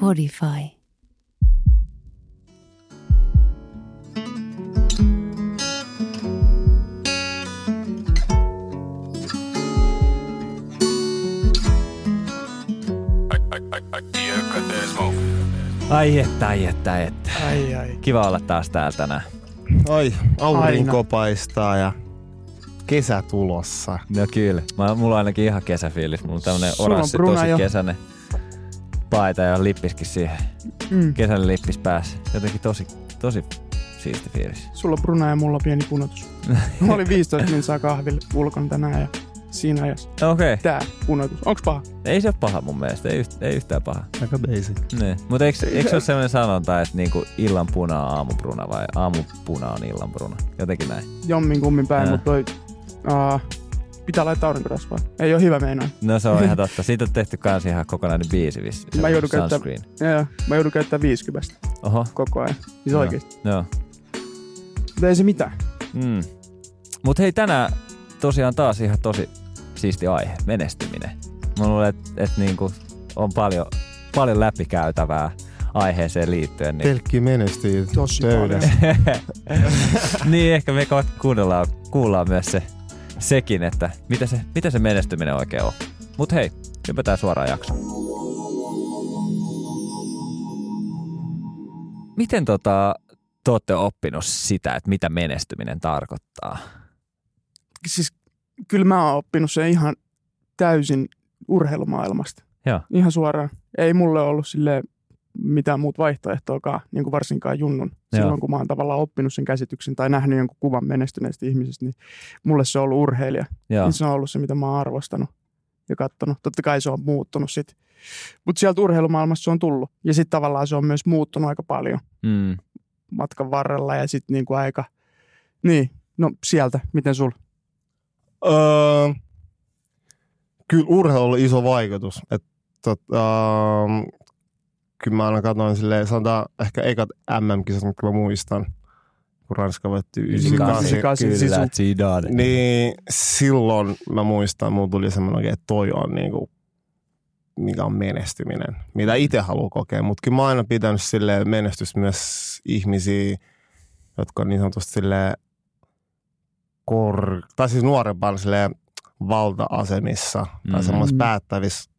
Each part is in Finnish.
Podify. Ai että, ai että, että. Ai ai. Kiva olla taas täällä tänään. Ai, aurinko Aina. paistaa ja kesä tulossa. No kyllä. Mä, mulla on ainakin ihan kesäfiilis. Mulla on tämmönen Sulla on oranssi, Bruna tosi jo. kesäinen paita ja lippiskin siihen. Mm. Kesäinen lippis päässä. Jotenkin tosi, tosi siisti fiilis. Sulla on bruna ja mulla on pieni punotus. Mä olin 15 minsaa kahville ulkona tänään ja siinä ajassa Okei. Okay. tää punotus. Onks paha? Ei se ole paha mun mielestä. Ei, yht, ei yhtään paha. Aika basic. Niin. Mutta eikö, eikö se ole sellainen sanonta, että niinku illan puna on aamupruna vai aamupuna on illan bruna? Jotenkin näin. Jommin kummin päin, mutta toi... Uh, pitää laittaa aurinkorasvaa. Ei ole hyvä meinaa. No se on ihan totta. Siitä on tehty kans ihan kokonainen biisi. vis- Mä joudun käyttää- Sunscreen. Ja mä joudun käyttämään 50 Oho. koko ajan. Siis Joo. oikeesti. Joo. Mutta ei se mitään. Mm. Mutta hei, tänään tosiaan taas ihan tosi siisti aihe, menestyminen. Mä luulen, että et niinku on paljon, paljon läpikäytävää aiheeseen liittyen. Niin, Pelkki menestyy Tosi pöydässä. niin ehkä me kuunnellaan, kuullaan myös se, sekin, että mitä se, mitä se menestyminen oikein on. Mutta hei, hypätään suoraan jaksoon. Miten tota, te olette oppinut sitä, että mitä menestyminen tarkoittaa? Siis kyllä mä oon oppinut sen ihan täysin urheilumaailmasta. Joo. Ihan suoraan. Ei mulle ollut sille mitään muut vaihtoehtoakaan, niin kuin varsinkaan junnun. Joo. Silloin kun mä oon tavallaan oppinut sen käsityksen tai nähnyt jonkun kuvan menestyneistä ihmisistä, niin mulle se on ollut urheilija. Joo. Niin se on ollut se, mitä mä oon arvostanut ja katsonut. Totta kai se on muuttunut sitten. Mutta sieltä urheilumaailmasta se on tullut. Ja sitten tavallaan se on myös muuttunut aika paljon Mm. matkan varrella ja sitten niinku aika... Niin, no sieltä. Miten sul? Öö, kyllä urheilulla on iso vaikutus. Et, tota, kyllä mä aina katsoin silleen, sanotaan ehkä ekat MM-kisat, mitkä mä muistan, kun Ranska voitti 98. 98, Kyllä, siis Zidane. Niin silloin mä muistan, mulla tuli semmoinen että toi on niinku, mikä on menestyminen, mitä itse haluaa kokea. Mutta kyllä mä oon aina pitänyt sille menestys myös ihmisiä, jotka on niin sanotusti sille kor... tai siis nuorempaan sille valta-asemissa Mm. tai semmoisissa Mm. päättävissä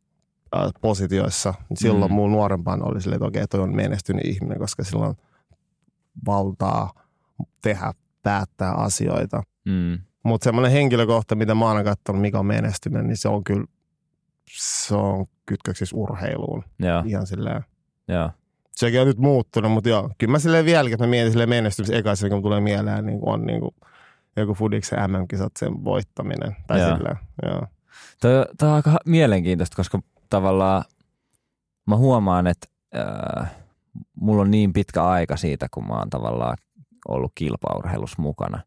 positioissa. Silloin Mm. mulla nuorempaan oli silleen, että okei, toi on menestynyt ihminen, koska silloin valtaa tehdä, päättää asioita. Mm. Mutta semmoinen henkilökohta, mitä mä oon katsonut, mikä on menestyminen, niin se on kyllä, se on kytköksissä urheiluun. Joo, Ihan silleen. joo. Sekin on nyt muuttunut, mutta joo, kyllä mä silleen vieläkin, että mä mietin silleen menestymisen eka asia, kun tulee mieleen, niin on niin kuin joku Fudiksen MM-kisat, sen voittaminen. Tai Joo. silleen, joo. Toi on aika mielenkiintoista, koska tavallaan mä huomaan, että äh, mulla on niin pitkä aika siitä, kun mä oon tavallaan ollut kilpaurheilussa mukana.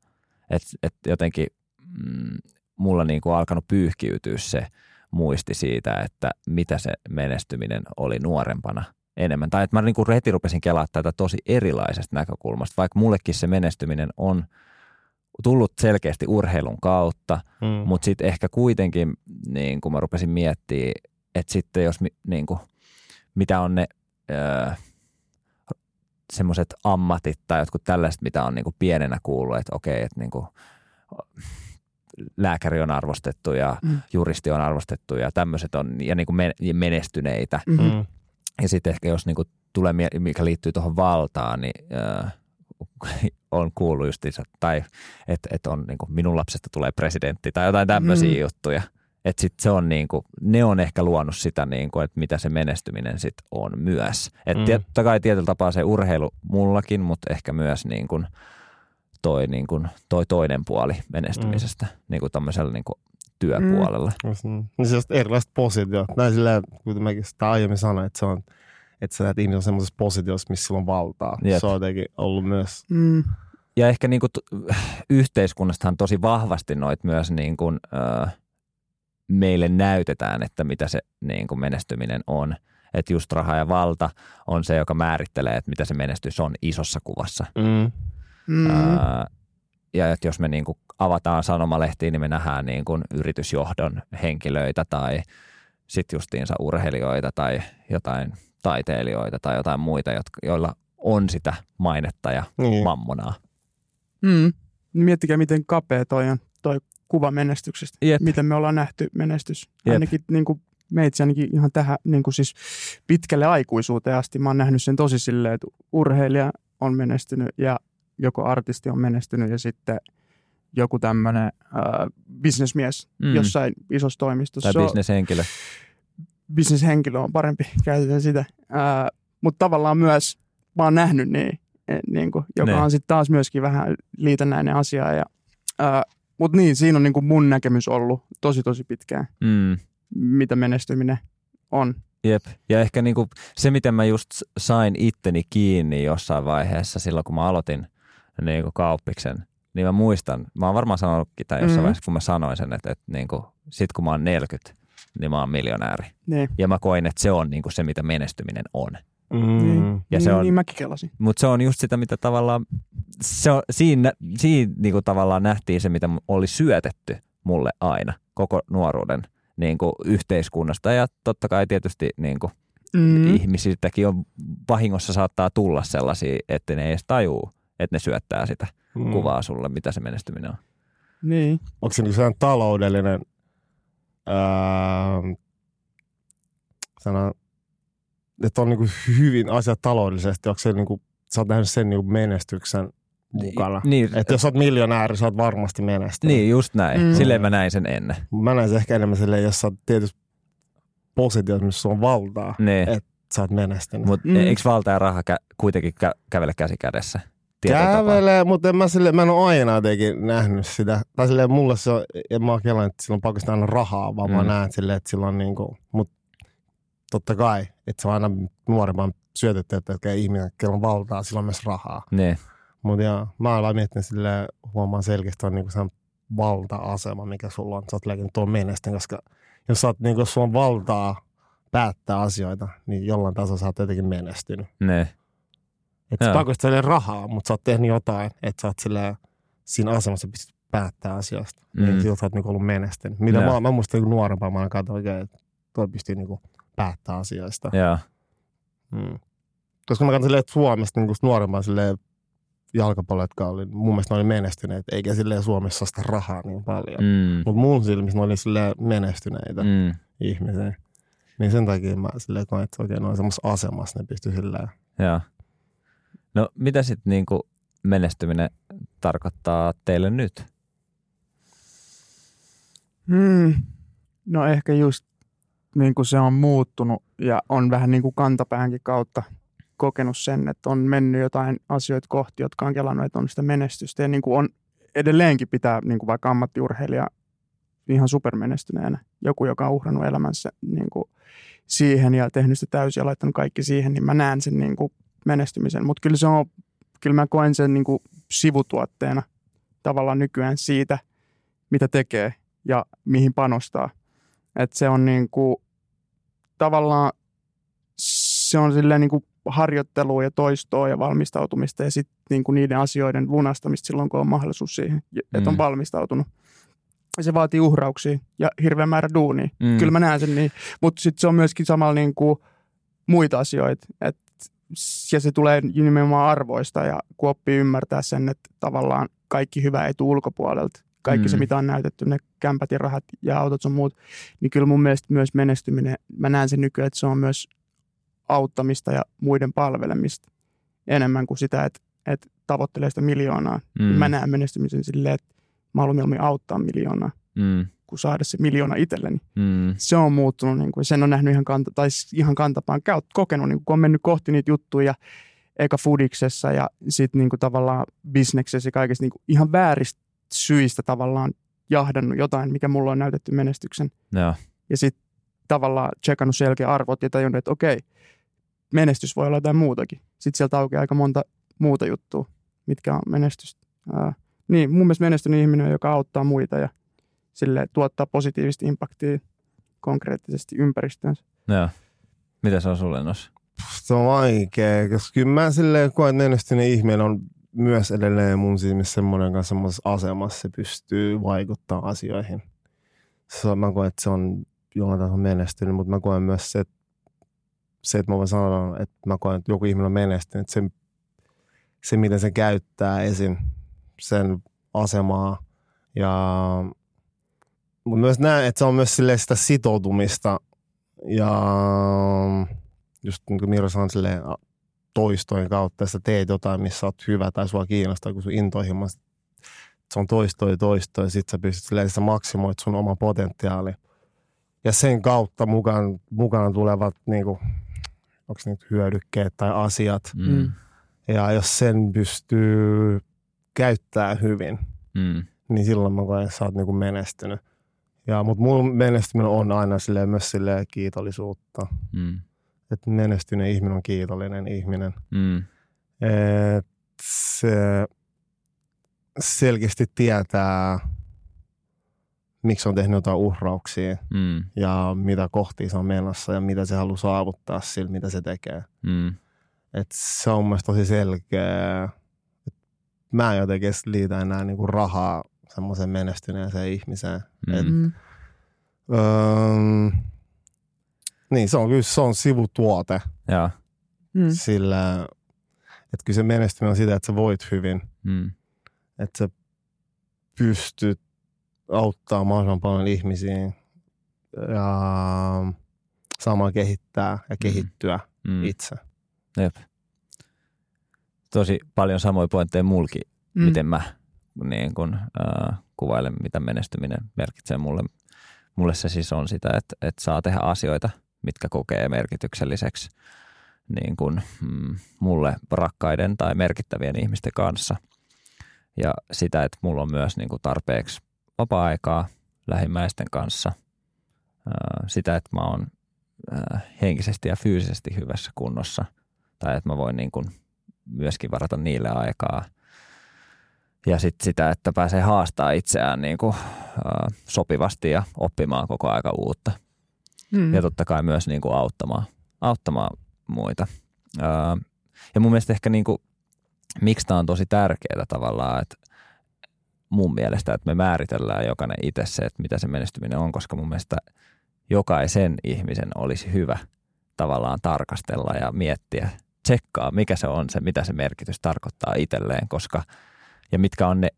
Että et jotenkin mm, mulla niinku alkanut pyyhkiytyä se muisti siitä, että mitä se menestyminen oli nuorempana enemmän. Tai että mä niinku heti rupesin kelaa tätä tosi erilaisesta näkökulmasta, vaikka mullekin se menestyminen on tullut selkeästi urheilun kautta – Mm. mutta sitten ehkä kuitenkin, niin kun mä rupesin miettimään, että sitten jos, niin kuin, mitä on ne öö, semmoiset ammatit tai jotkut tällaiset, mitä on niin kuin pienenä kuullut, että okei, että niin kuin, lääkäri on arvostettu ja Mm. juristi on arvostettu ja tämmöiset on ja niin kuin menestyneitä. Mm-hmm. Mm. Ja sitten ehkä jos niin kuin tulee, mikä liittyy tuohon valtaan, niin öö, on kuullut justiinsa, tai että et on niin kuin, minun lapsesta tulee presidentti tai jotain tämmöisiä Mm. mm. juttuja. Että sit se on niin kuin, ne on ehkä luonut sitä, niin kuin, että mitä se menestyminen sit on myös. Että Mm. totta kai tietyllä tapaa se urheilu mullakin, mutta ehkä myös niin kuin, toi, niin kuin, toi toinen puoli menestymisestä mm. niin kuin tämmöisellä niin kuin työpuolella. Mm. Niin se on erilaiset positiot. Näin silleen, kuten mäkin sitä aiemmin sanoin, että se on, että sä näet ihmisen semmoisessa positiossa, missä sillä on valtaa. Jep. Se on jotenkin ollut myös, Mm. Ja ehkä niin kuin t- yhteiskunnastahan tosi vahvasti noit myös niin kuin, ö, meille näytetään, että mitä se niin kuin menestyminen on. Että just raha ja valta on se, joka määrittelee, että mitä se menestys on isossa kuvassa. mm. Mm. Ää, ja että jos me niin kuin avataan sanomalehtiin, niin me nähdään niin kuin yritysjohdon henkilöitä tai sitten justiinsa urheilijoita tai jotain taiteilijoita tai jotain muita, jotka, joilla on sitä mainetta ja Niin. mammonaa. Mm. Miettikää, miten kapea toi on, toi kuva menestyksestä. Jep. Miten me ollaan nähty menestys. Jep. Ainakin niin kuin meitsi ainakin ihan tähän niin kuin siis pitkälle aikuisuuteen asti. Mä oon nähnyt sen tosi silleen, että urheilija on menestynyt ja joko artisti on menestynyt ja sitten joku tämmöinen äh, bisnesmies Mm. jossain isossa toimistossa. Tai bisneshenkilö. bisneshenkilö on parempi, käytetään sitä. Ää, mutta tavallaan myös mä oon nähnyt niin, eh, niin kuin, joka Ne. on sitten taas myöskin vähän liitännäinen asia. Ja, ää, mutta niin, siinä on niin kuin mun näkemys ollut tosi tosi pitkään, Mm. mitä menestyminen on. Jep. Ja ehkä niinku se, miten mä just sain itteni kiinni jossain vaiheessa silloin, kun mä aloitin niinku kauppiksen, niin mä muistan, mä oon varmaan sanonutkin tämän jossain Mhm. vaiheessa, kun mä sanoin sen, että, että niinku, sit kun mä oon 40, niin mä oon miljonääri. Niin, Ja mä koin, että se on niinku se, mitä menestyminen on. Mm. niin, Ja se niin, on- niin mäkin kelasin. Mutta se on just sitä, mitä tavallaan, se on, siinä, siinä niinku tavallaan nähtiin se, mitä oli syötetty mulle aina koko nuoruuden niinku yhteiskunnasta. Ja totta kai tietysti niinku Mm, ihmisiltäkin on vahingossa saattaa tulla sellaisia, että ne ei edes tajuu, että ne syöttää sitä Mm. kuvaa sulle, mitä se menestyminen on. niin. Onko se niinku sellainen taloudellinen, ää, sana, että on niinku hyvin asiat taloudellisesti, onko se niinku, sä oot nähnyt sen niinku menestyksen mukana? Niin, Että jos sä oot miljonääri, sä oot varmasti menestynyt. niin, just näin. Mm. Silleen mä näin sen ennen. Mä näen se ehkä enemmän silleen, jos sä oot tietysti positiossa, missä sulla on valtaa, Niin. Et sä oot menestynyt. Mutta Mm. eikö valta ja raha kä- kuitenkin kä- kävele käsi kädessä? Kävelee, mutta en mä, sille, mä en ole aina jotenkin nähnyt sitä. Tai silleen mulle se on, en mä kelannut, että sillä on pakko aina rahaa, vaan mm. mä näen silleen, että sillä on niinku, mut totta kai, että se on aina nuoremman syötetty, että ihminen, kello on valtaa, sillä on myös rahaa. Niin. Mutta mä oon miettinyt silleen, huomaan selkeästi on niinku sen valta-asema, mikä sulla on. Sä oot lääkin tuon menestynyt, koska jos, sä oot, niinku, jos sulla on valtaa päättää asioita, niin jollain tasolla sä oot jotenkin menestynyt. Niin. Että pakko sitä rahaa, mutta sä oot tehnyt jotain, että sä oot silleen, siinä asemassa pystyt päättää asioista. Mm. Niin Mm. silloin sä oot niinku ollut menestynyt. Mitä mä, mä muistan niin nuorempaa, mä aina katsoin oikein, että tuo pystyy niinku päättää asioista. Joo. Mm. Koska mä katsoin silleen, että Suomesta niin nuorempaan silleen jalkapallo, jotka oli, mun mielestä ne oli menestyneet, eikä silleen Suomessa saa sitä rahaa niin paljon. Mm. Mm. Mutta mun silmissä ne oli silleen menestyneitä mm. Mm. ihmisiä. Niin sen takia mä silleen koen, että oikein on semmoisessa asemassa, ne pystyy silleen. Joo. No mitä sitten niinku menestyminen tarkoittaa teille nyt? Hmm. No ehkä just niin kuin se on muuttunut ja on vähän niin kuin kantapäänkin kautta kokenut sen, että on mennyt jotain asioita kohti, jotka on kelannut, että on sitä menestystä. Ja niin kuin on edelleenkin pitää niin kuin vaikka ammattiurheilija ihan supermenestyneenä. Joku, joka on uhrannut elämänsä niin kuin siihen ja tehnyt sitä täysin ja laittanut kaikki siihen, niin mä näen sen niin kuin menestymisen. Mutta kyllä se on, kyllä mä koen sen niin kuin sivutuotteena tavallaan nykyään siitä, mitä tekee ja mihin panostaa. Et se on niin kuin, tavallaan se on silleen niin kuin harjoittelua ja toistoa ja valmistautumista ja sitten niin kuin niiden asioiden lunastamista silloin, kun on mahdollisuus siihen, että on Mm. valmistautunut. Ja se vaatii uhrauksia ja hirveän määrä duunia. Mm. Mm. Kyllä mä näen sen niin, mutta sitten se on myöskin samalla niin kuin muita asioita. Et, ja se tulee nimenomaan arvoista ja kun oppii ymmärtää sen, että tavallaan kaikki hyvä ei tule ulkopuolelta. Kaikki mm. se, mitä on näytetty, ne kämpät ja rahat ja autot sun muut, niin kyllä mun mielestä myös menestyminen, mä näen sen nykyään, että se on myös auttamista ja muiden palvelemista enemmän kuin sitä, että, että tavoittelee sitä miljoonaa. Mm. Mä näen menestymisen silleen, että mä haluan mieluummin auttaa miljoonaa, Mm. kuin saada se miljoona itselleni Mm. se on muuttunut, niin kuin, sen on nähnyt ihan, kanta, tai s- ihan kantapaan, käy, kokenut, niin kuin, kun on mennyt kohti niitä juttuja, eka fudiksessa ja sitten niin kuin, tavallaan bisneksessä ja kaikessa niin kuin, ihan vääristä syistä tavallaan jahdannut jotain, mikä mulla on näytetty menestyksen. Joo. Ja sitten tavallaan tsekannut selkeä arvot ja tajunnut, että okei, menestys voi olla jotain muutakin. Sitten sieltä aukeaa aika monta muuta juttua, mitkä on menestystä. Ää, niin, mun mielestä menestynyt ihminen on, joka auttaa muita ja sille tuottaa positiivista impaktia konkreettisesti ympäristöönsä. Joo. Mitä se on sulle nos? Se on vaikea, koska kyllä mä silleen koen, että menestynyt ihminen on myös edelleen mun silmissä semmoinen kanssa semmoisessa asemassa se pystyy vaikuttaa asioihin. Se, mä koen, että se on jollain tavalla menestynyt, mutta mä koen myös se, että se, että mä voin sanoa, että mä koen, että joku ihminen on menestynyt, se, se miten se käyttää esim. sen asemaa ja mutta myös näen, että se on myös sitä sitoutumista ja just niin kuin Miro sanoi silleen, toistojen kautta, että teet jotain, missä olet hyvä tai sua kiinnostaa, kun sun intohimoista se on toistoja ja toistoja, ja sit sä pystyt silleen, sä maksimoit sun oma potentiaali. Ja sen kautta mukaan, mukana tulevat niinku, onko nyt hyödykkeet tai asiat. Mm. Ja jos sen pystyy käyttämään hyvin, Mm. niin silloin mä koen, että sä oot niinku menestynyt. Ja, mutta mun menestyminen on aina silleen, myös silleen kiitollisuutta. Mm. Että menestynyt ihminen on kiitollinen ihminen. Mm. Et se selkeästi tietää, miksi on tehnyt jotain uhrauksia Mm. ja mitä kohti se on menossa ja mitä se haluaa saavuttaa sillä, mitä se tekee. Mm. Et se on mun tosi selkeä. Et mä en jotenkin liitä enää niinku rahaa semmoiseen menestyneeseen ihmiseen. Mm. Et, Mm. öö, niin, se on kyllä se on sivutuote Joo. Mm. sillä, että kyllä se menestyminen on sitä, että sä voit hyvin. Mm. että sä pystyt auttaa mahdollisimman paljon ihmisiä ja saamaan kehittää ja kehittyä mm. Mm. itse. Jep. Tosi paljon samoja pointteja mulki, mm. Mm. miten mä niin kun, äh, kuvailen, mitä menestyminen merkitsee mulle. Mulle se siis on sitä, että, että saa tehdä asioita, mitkä kokee merkitykselliseksi niin kun, mm, mulle rakkaiden tai merkittävien ihmisten kanssa. Ja sitä, että mulla on myös niin kun tarpeeksi vapaa-aikaa lähimmäisten kanssa. Sitä, että mä oon henkisesti ja fyysisesti hyvässä kunnossa. Tai että mä voin niin kun myöskin varata niille aikaa. Ja sitten sitä, että pääsee haastaa itseään niin kuin, sopivasti ja oppimaan koko aika uutta. Mm. Ja totta kai myös niin kuin auttamaan, auttamaan muita. Ää, ja mun mielestä ehkä niin kuin, miksi tämä on tosi tärkeää tavallaan, että mun mielestä, että me määritellään jokainen itse se, että mitä se menestyminen on, koska mun mielestä jokaisen ihmisen olisi hyvä tavallaan tarkastella ja miettiä, tsekkaa, mikä se on se, mitä se merkitys tarkoittaa itselleen, koska ja mitkä on ne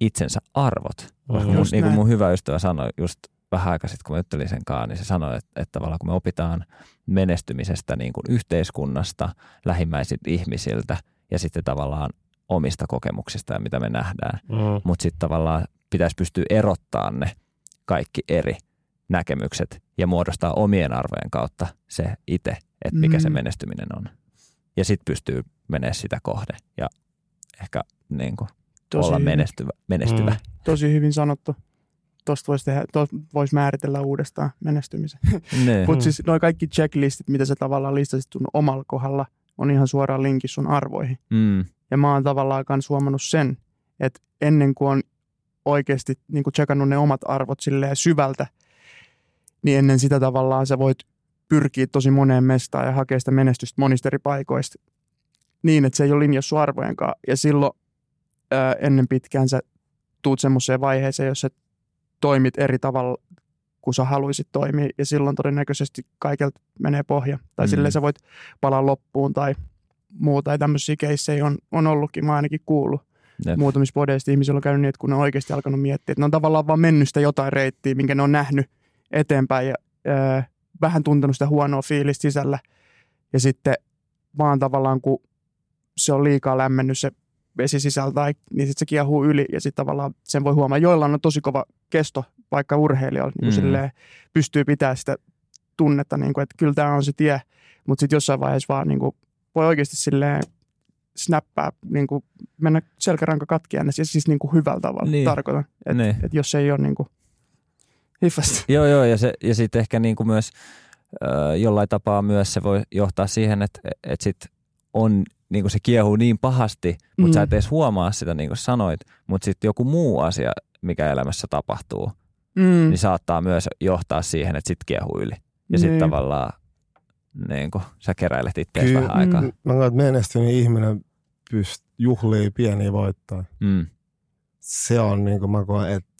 itsensä arvot. Koska mun, niin kuin mun hyvä ystävä sanoi just vähän aikaa sitten, kun mä juttelin sen kanssa, niin se sanoi, että, että tavallaan kun me opitaan menestymisestä niin kuin yhteiskunnasta, lähimmäisiltä ihmisiltä ja sitten tavallaan omista kokemuksista ja mitä me nähdään, Mm. mutta sitten tavallaan pitäisi pystyä erottaa ne kaikki eri näkemykset ja muodostaa omien arvojen kautta se itse, että mikä se Mm. menestyminen on. Ja sitten pystyy menemään sitä kohde ja ehkä niin kuin Tosi olla hyvin. menestyvä. menestyvä. Mm. Tosi hyvin sanottu. Tuosta voisi, tehdä, voisi määritellä uudestaan menestymisen. Ne. Mutta siis noin kaikki checklistit, mitä sä tavallaan listasit sun omalla kohdalla, on ihan suoraan linkissä sun arvoihin. Mm, Ja mä oon tavallaan myös huomannut sen, että ennen kuin on oikeasti niin kuin checkannut ne omat arvot silleen syvältä, niin ennen sitä tavallaan sä voit pyrkiä tosi moneen mestaan ja hakea sitä menestystä monista eri paikoista niin, että se ei ole linjassa sun arvojen kanssa. Ja silloin ää, ennen pitkään sä tuut semmoiseen vaiheeseen, jossa toimit eri tavalla kuin sä haluaisit toimia, ja silloin todennäköisesti kaikelta menee pohja. Tai Mm. silleen sä voit palaa loppuun tai muuta, ja tämmöisiä keissejä on, on ollutkin, mä ainakin kuullut Jep. muutamissa podeista ihmisillä on käynyt niin, että kun ne on oikeasti alkanut miettiä, että ne on tavallaan vaan mennyt sitä jotain reittiä, minkä ne on nähnyt eteenpäin ja ää, vähän tuntenut sitä huonoa fiilistä sisällä. Ja sitten vaan tavallaan, kun se on liikaa lämmennyt se vesi sisältä, niin sitten se kiehuu yli ja sitten tavallaan sen voi huomaa. Joillain on tosi kova kesto, vaikka urheilijoilla niin Mm. silleen, pystyy pitämään sitä tunnetta, niin kuin, että kyllä tämä on se tie, mutta sitten jossain vaiheessa vaan niin kuin, voi oikeasti silleen snappaa, niin kuin, mennä selkäranka katki ja siis niin kuin hyvällä tavalla Niin. tarkoitan. Että Niin. et jos se ei ole niin kuin hiffasta. Joo, joo, ja, se, ja sitten ehkä niin kuin myös jollain tapaa myös se voi johtaa siihen, että, että sit on niin kuin se kiehuu niin pahasti, mutta mm. sä et edes huomaa sitä niin kuin sanoit, mutta sitten joku muu asia, mikä elämässä tapahtuu, Mm. niin saattaa myös johtaa siihen, että sit kiehuu yli. Ja sitten Niin. tavallaan niin kuin, sä keräilet itseäsi Kyllä. vähän aikaa. Mm. Mä koen, että menestynyt ihminen pyst, juhlii pieniä voittoja. Mm. Se on niin kuin mä koen, että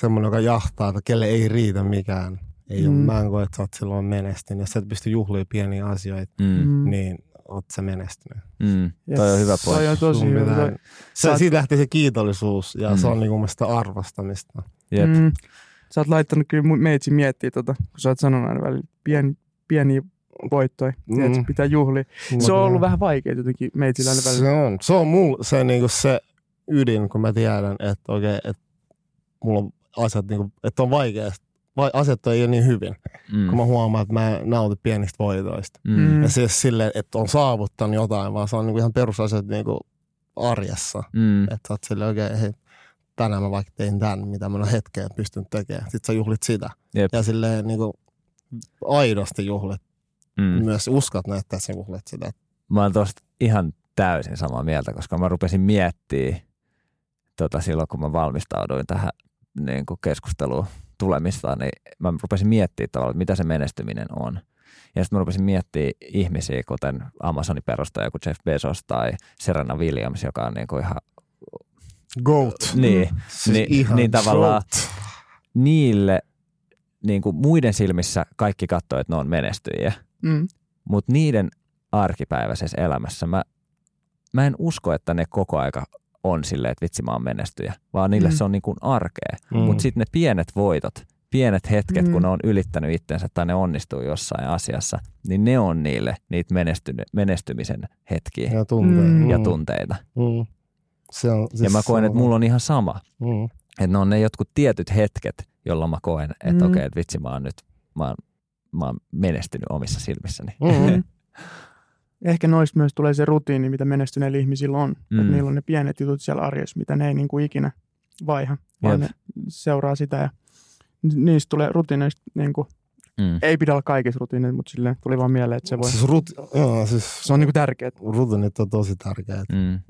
semmoinen, joka jahtaa, että kelle ei riitä mikään. Ei mm. Mm. ole, mä en koe, että sä oot silloin menestynyt. Jos sä et pysty juhliin pieniä asioita, Mm. Mm. niin oot sä menestynyt. Mm. Ja Toi on hyvä Toi pointti. on tosi Sun hyvä. pitää- Toi- Se, Saat- siitä lähtee se kiitollisuus ja Mm. se on niin kuin sitä arvostamista. Jep. Mm. Sä oot laittanut kyllä meitsi miettiä tota, kun sä oot sanonut aina välillä pieni, pieniä voittoja, mm. Mm. pitää juhlia. Se on ollut vähän vaikea jotenkin meitsillä aina välillä. Se on, se on mulla se, niinku se ydin, kun mä tiedän, että okei, että mulla on asiat, niinku, että on vaikea, vai, asiat ei ole niin hyvin, Mm. kun mä huomaan, että mä en nauti pienistä voitoista. Mm. Mm. Ja ole silleen, että on saavuttanut jotain, vaan se on niinku ihan perusasiat niinku arjessa. Mm. Että sä oot silleen, okei, hei, tänään mä vaikka tein tämän, mitä mä en ole hetkeen pystynyt tekemään. Sitten sä juhlit sitä. Jep. Ja silleen niinku aidosti juhlit. Mm. Myös uskot näyttää, että sä juhlit sitä. Mä oon tosta ihan täysin samaa mieltä, koska mä rupesin miettimään tota, silloin, kun mä valmistauduin tähän niin kuin keskusteluun tulemista, niin mä rupesin miettimään tavallaan, että mitä se menestyminen on. Ja sitten mä rupesin miettimään ihmisiä, kuten Amazonin perustaja, joku Jeff Bezos tai Serena Williams, joka on niin kuin ihan, Goat. niin, Siis niin, ihan niin tavallaan goat. niille niin kuin muiden silmissä kaikki katsoo, että ne on menestyjiä. Mm. mutta niiden arkipäiväisessä elämässä mä, mä en usko, että ne koko aika on silleen, että vitsi mä oon menestyjä, vaan niille Mm. se on niin kuin arkea. Mm. Mutta sitten ne pienet voitot, pienet hetket, Mm. kun ne on ylittänyt itsensä tai ne onnistuu jossain asiassa, niin ne on niille niitä menestyny, menestymisen hetkiä Ja tunteita. Mm. ja tunteita. Mm. Se on, siis Ja mä koen, että mulla on ihan sama. Mm. Että ne on ne jotkut tietyt hetket, jolloin mä koen, että Mm. okei, että vitsi mä oon nyt, mä oon, mä oon menestynyt omissa silmissäni. Mm. Mm. Ehkä noista myös tulee se rutiini, mitä menestyneillä ihmisillä on. Mm. Että niillä on ne pienet jutut siellä arjessa, mitä ne ei niin kuin ikinä vaiha, vaan ne seuraa sitä ja niistä tulee rutiineista, niin kuin, Mm. ei pidä olla kaikissa rutiineissa, mutta silleen tuli vaan mieleen, että se, voi, Siis, rut, joo, siis se on niin kuin tärkeää. rutiinit on tosi tärkeät. Mm.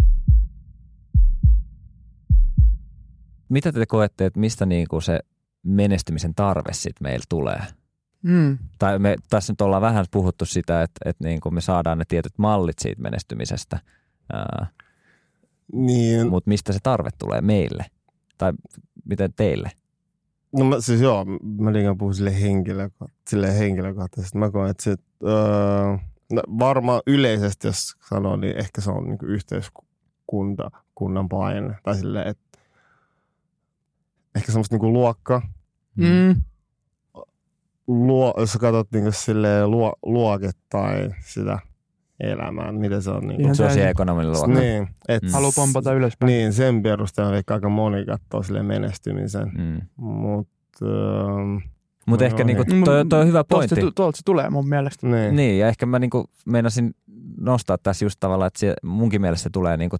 Mitä te koette, että mistä niinku se menestymisen tarve sitten meillä tulee? Mm. Tai me tässä nyt ollaan vähän puhuttu sitä, että, että niinku me saadaan ne tietyt mallit siitä menestymisestä, ää, Niin, mutta mistä se tarve tulee meille? Tai miten teille? no mä, siis joo, mä liian puhun sille, henkilöko- sille henkilökohtaisesti. Mä koen, että se, öö, no varmaan yleisesti, jos sanoo, niin ehkä se on niin yhteiskunta, kunnan paine. Tai sille, että ehkä semmoista niin luokka, Mm. Luo, jos sä katsot niin silleen luo, luokittain sitä elämää, miten se on. Niin Ihan Sosioekonominen luokka. Niin, et, Mm. Haluaa pompata ylöspäin. Niin, sen perusteella vaikka aika moni katsoo sille menestymisen. Mm. Mutta ähm, Mutta No ehkä joo, niinku, niin. toi, toi on hyvä Tuolta pointti. se, tu- tuolta se tulee mun mielestä. niin. Niin, ja ehkä mä niinku meinasin nostaa tässä just tavallaan, että se, munkin mielestä se tulee niinku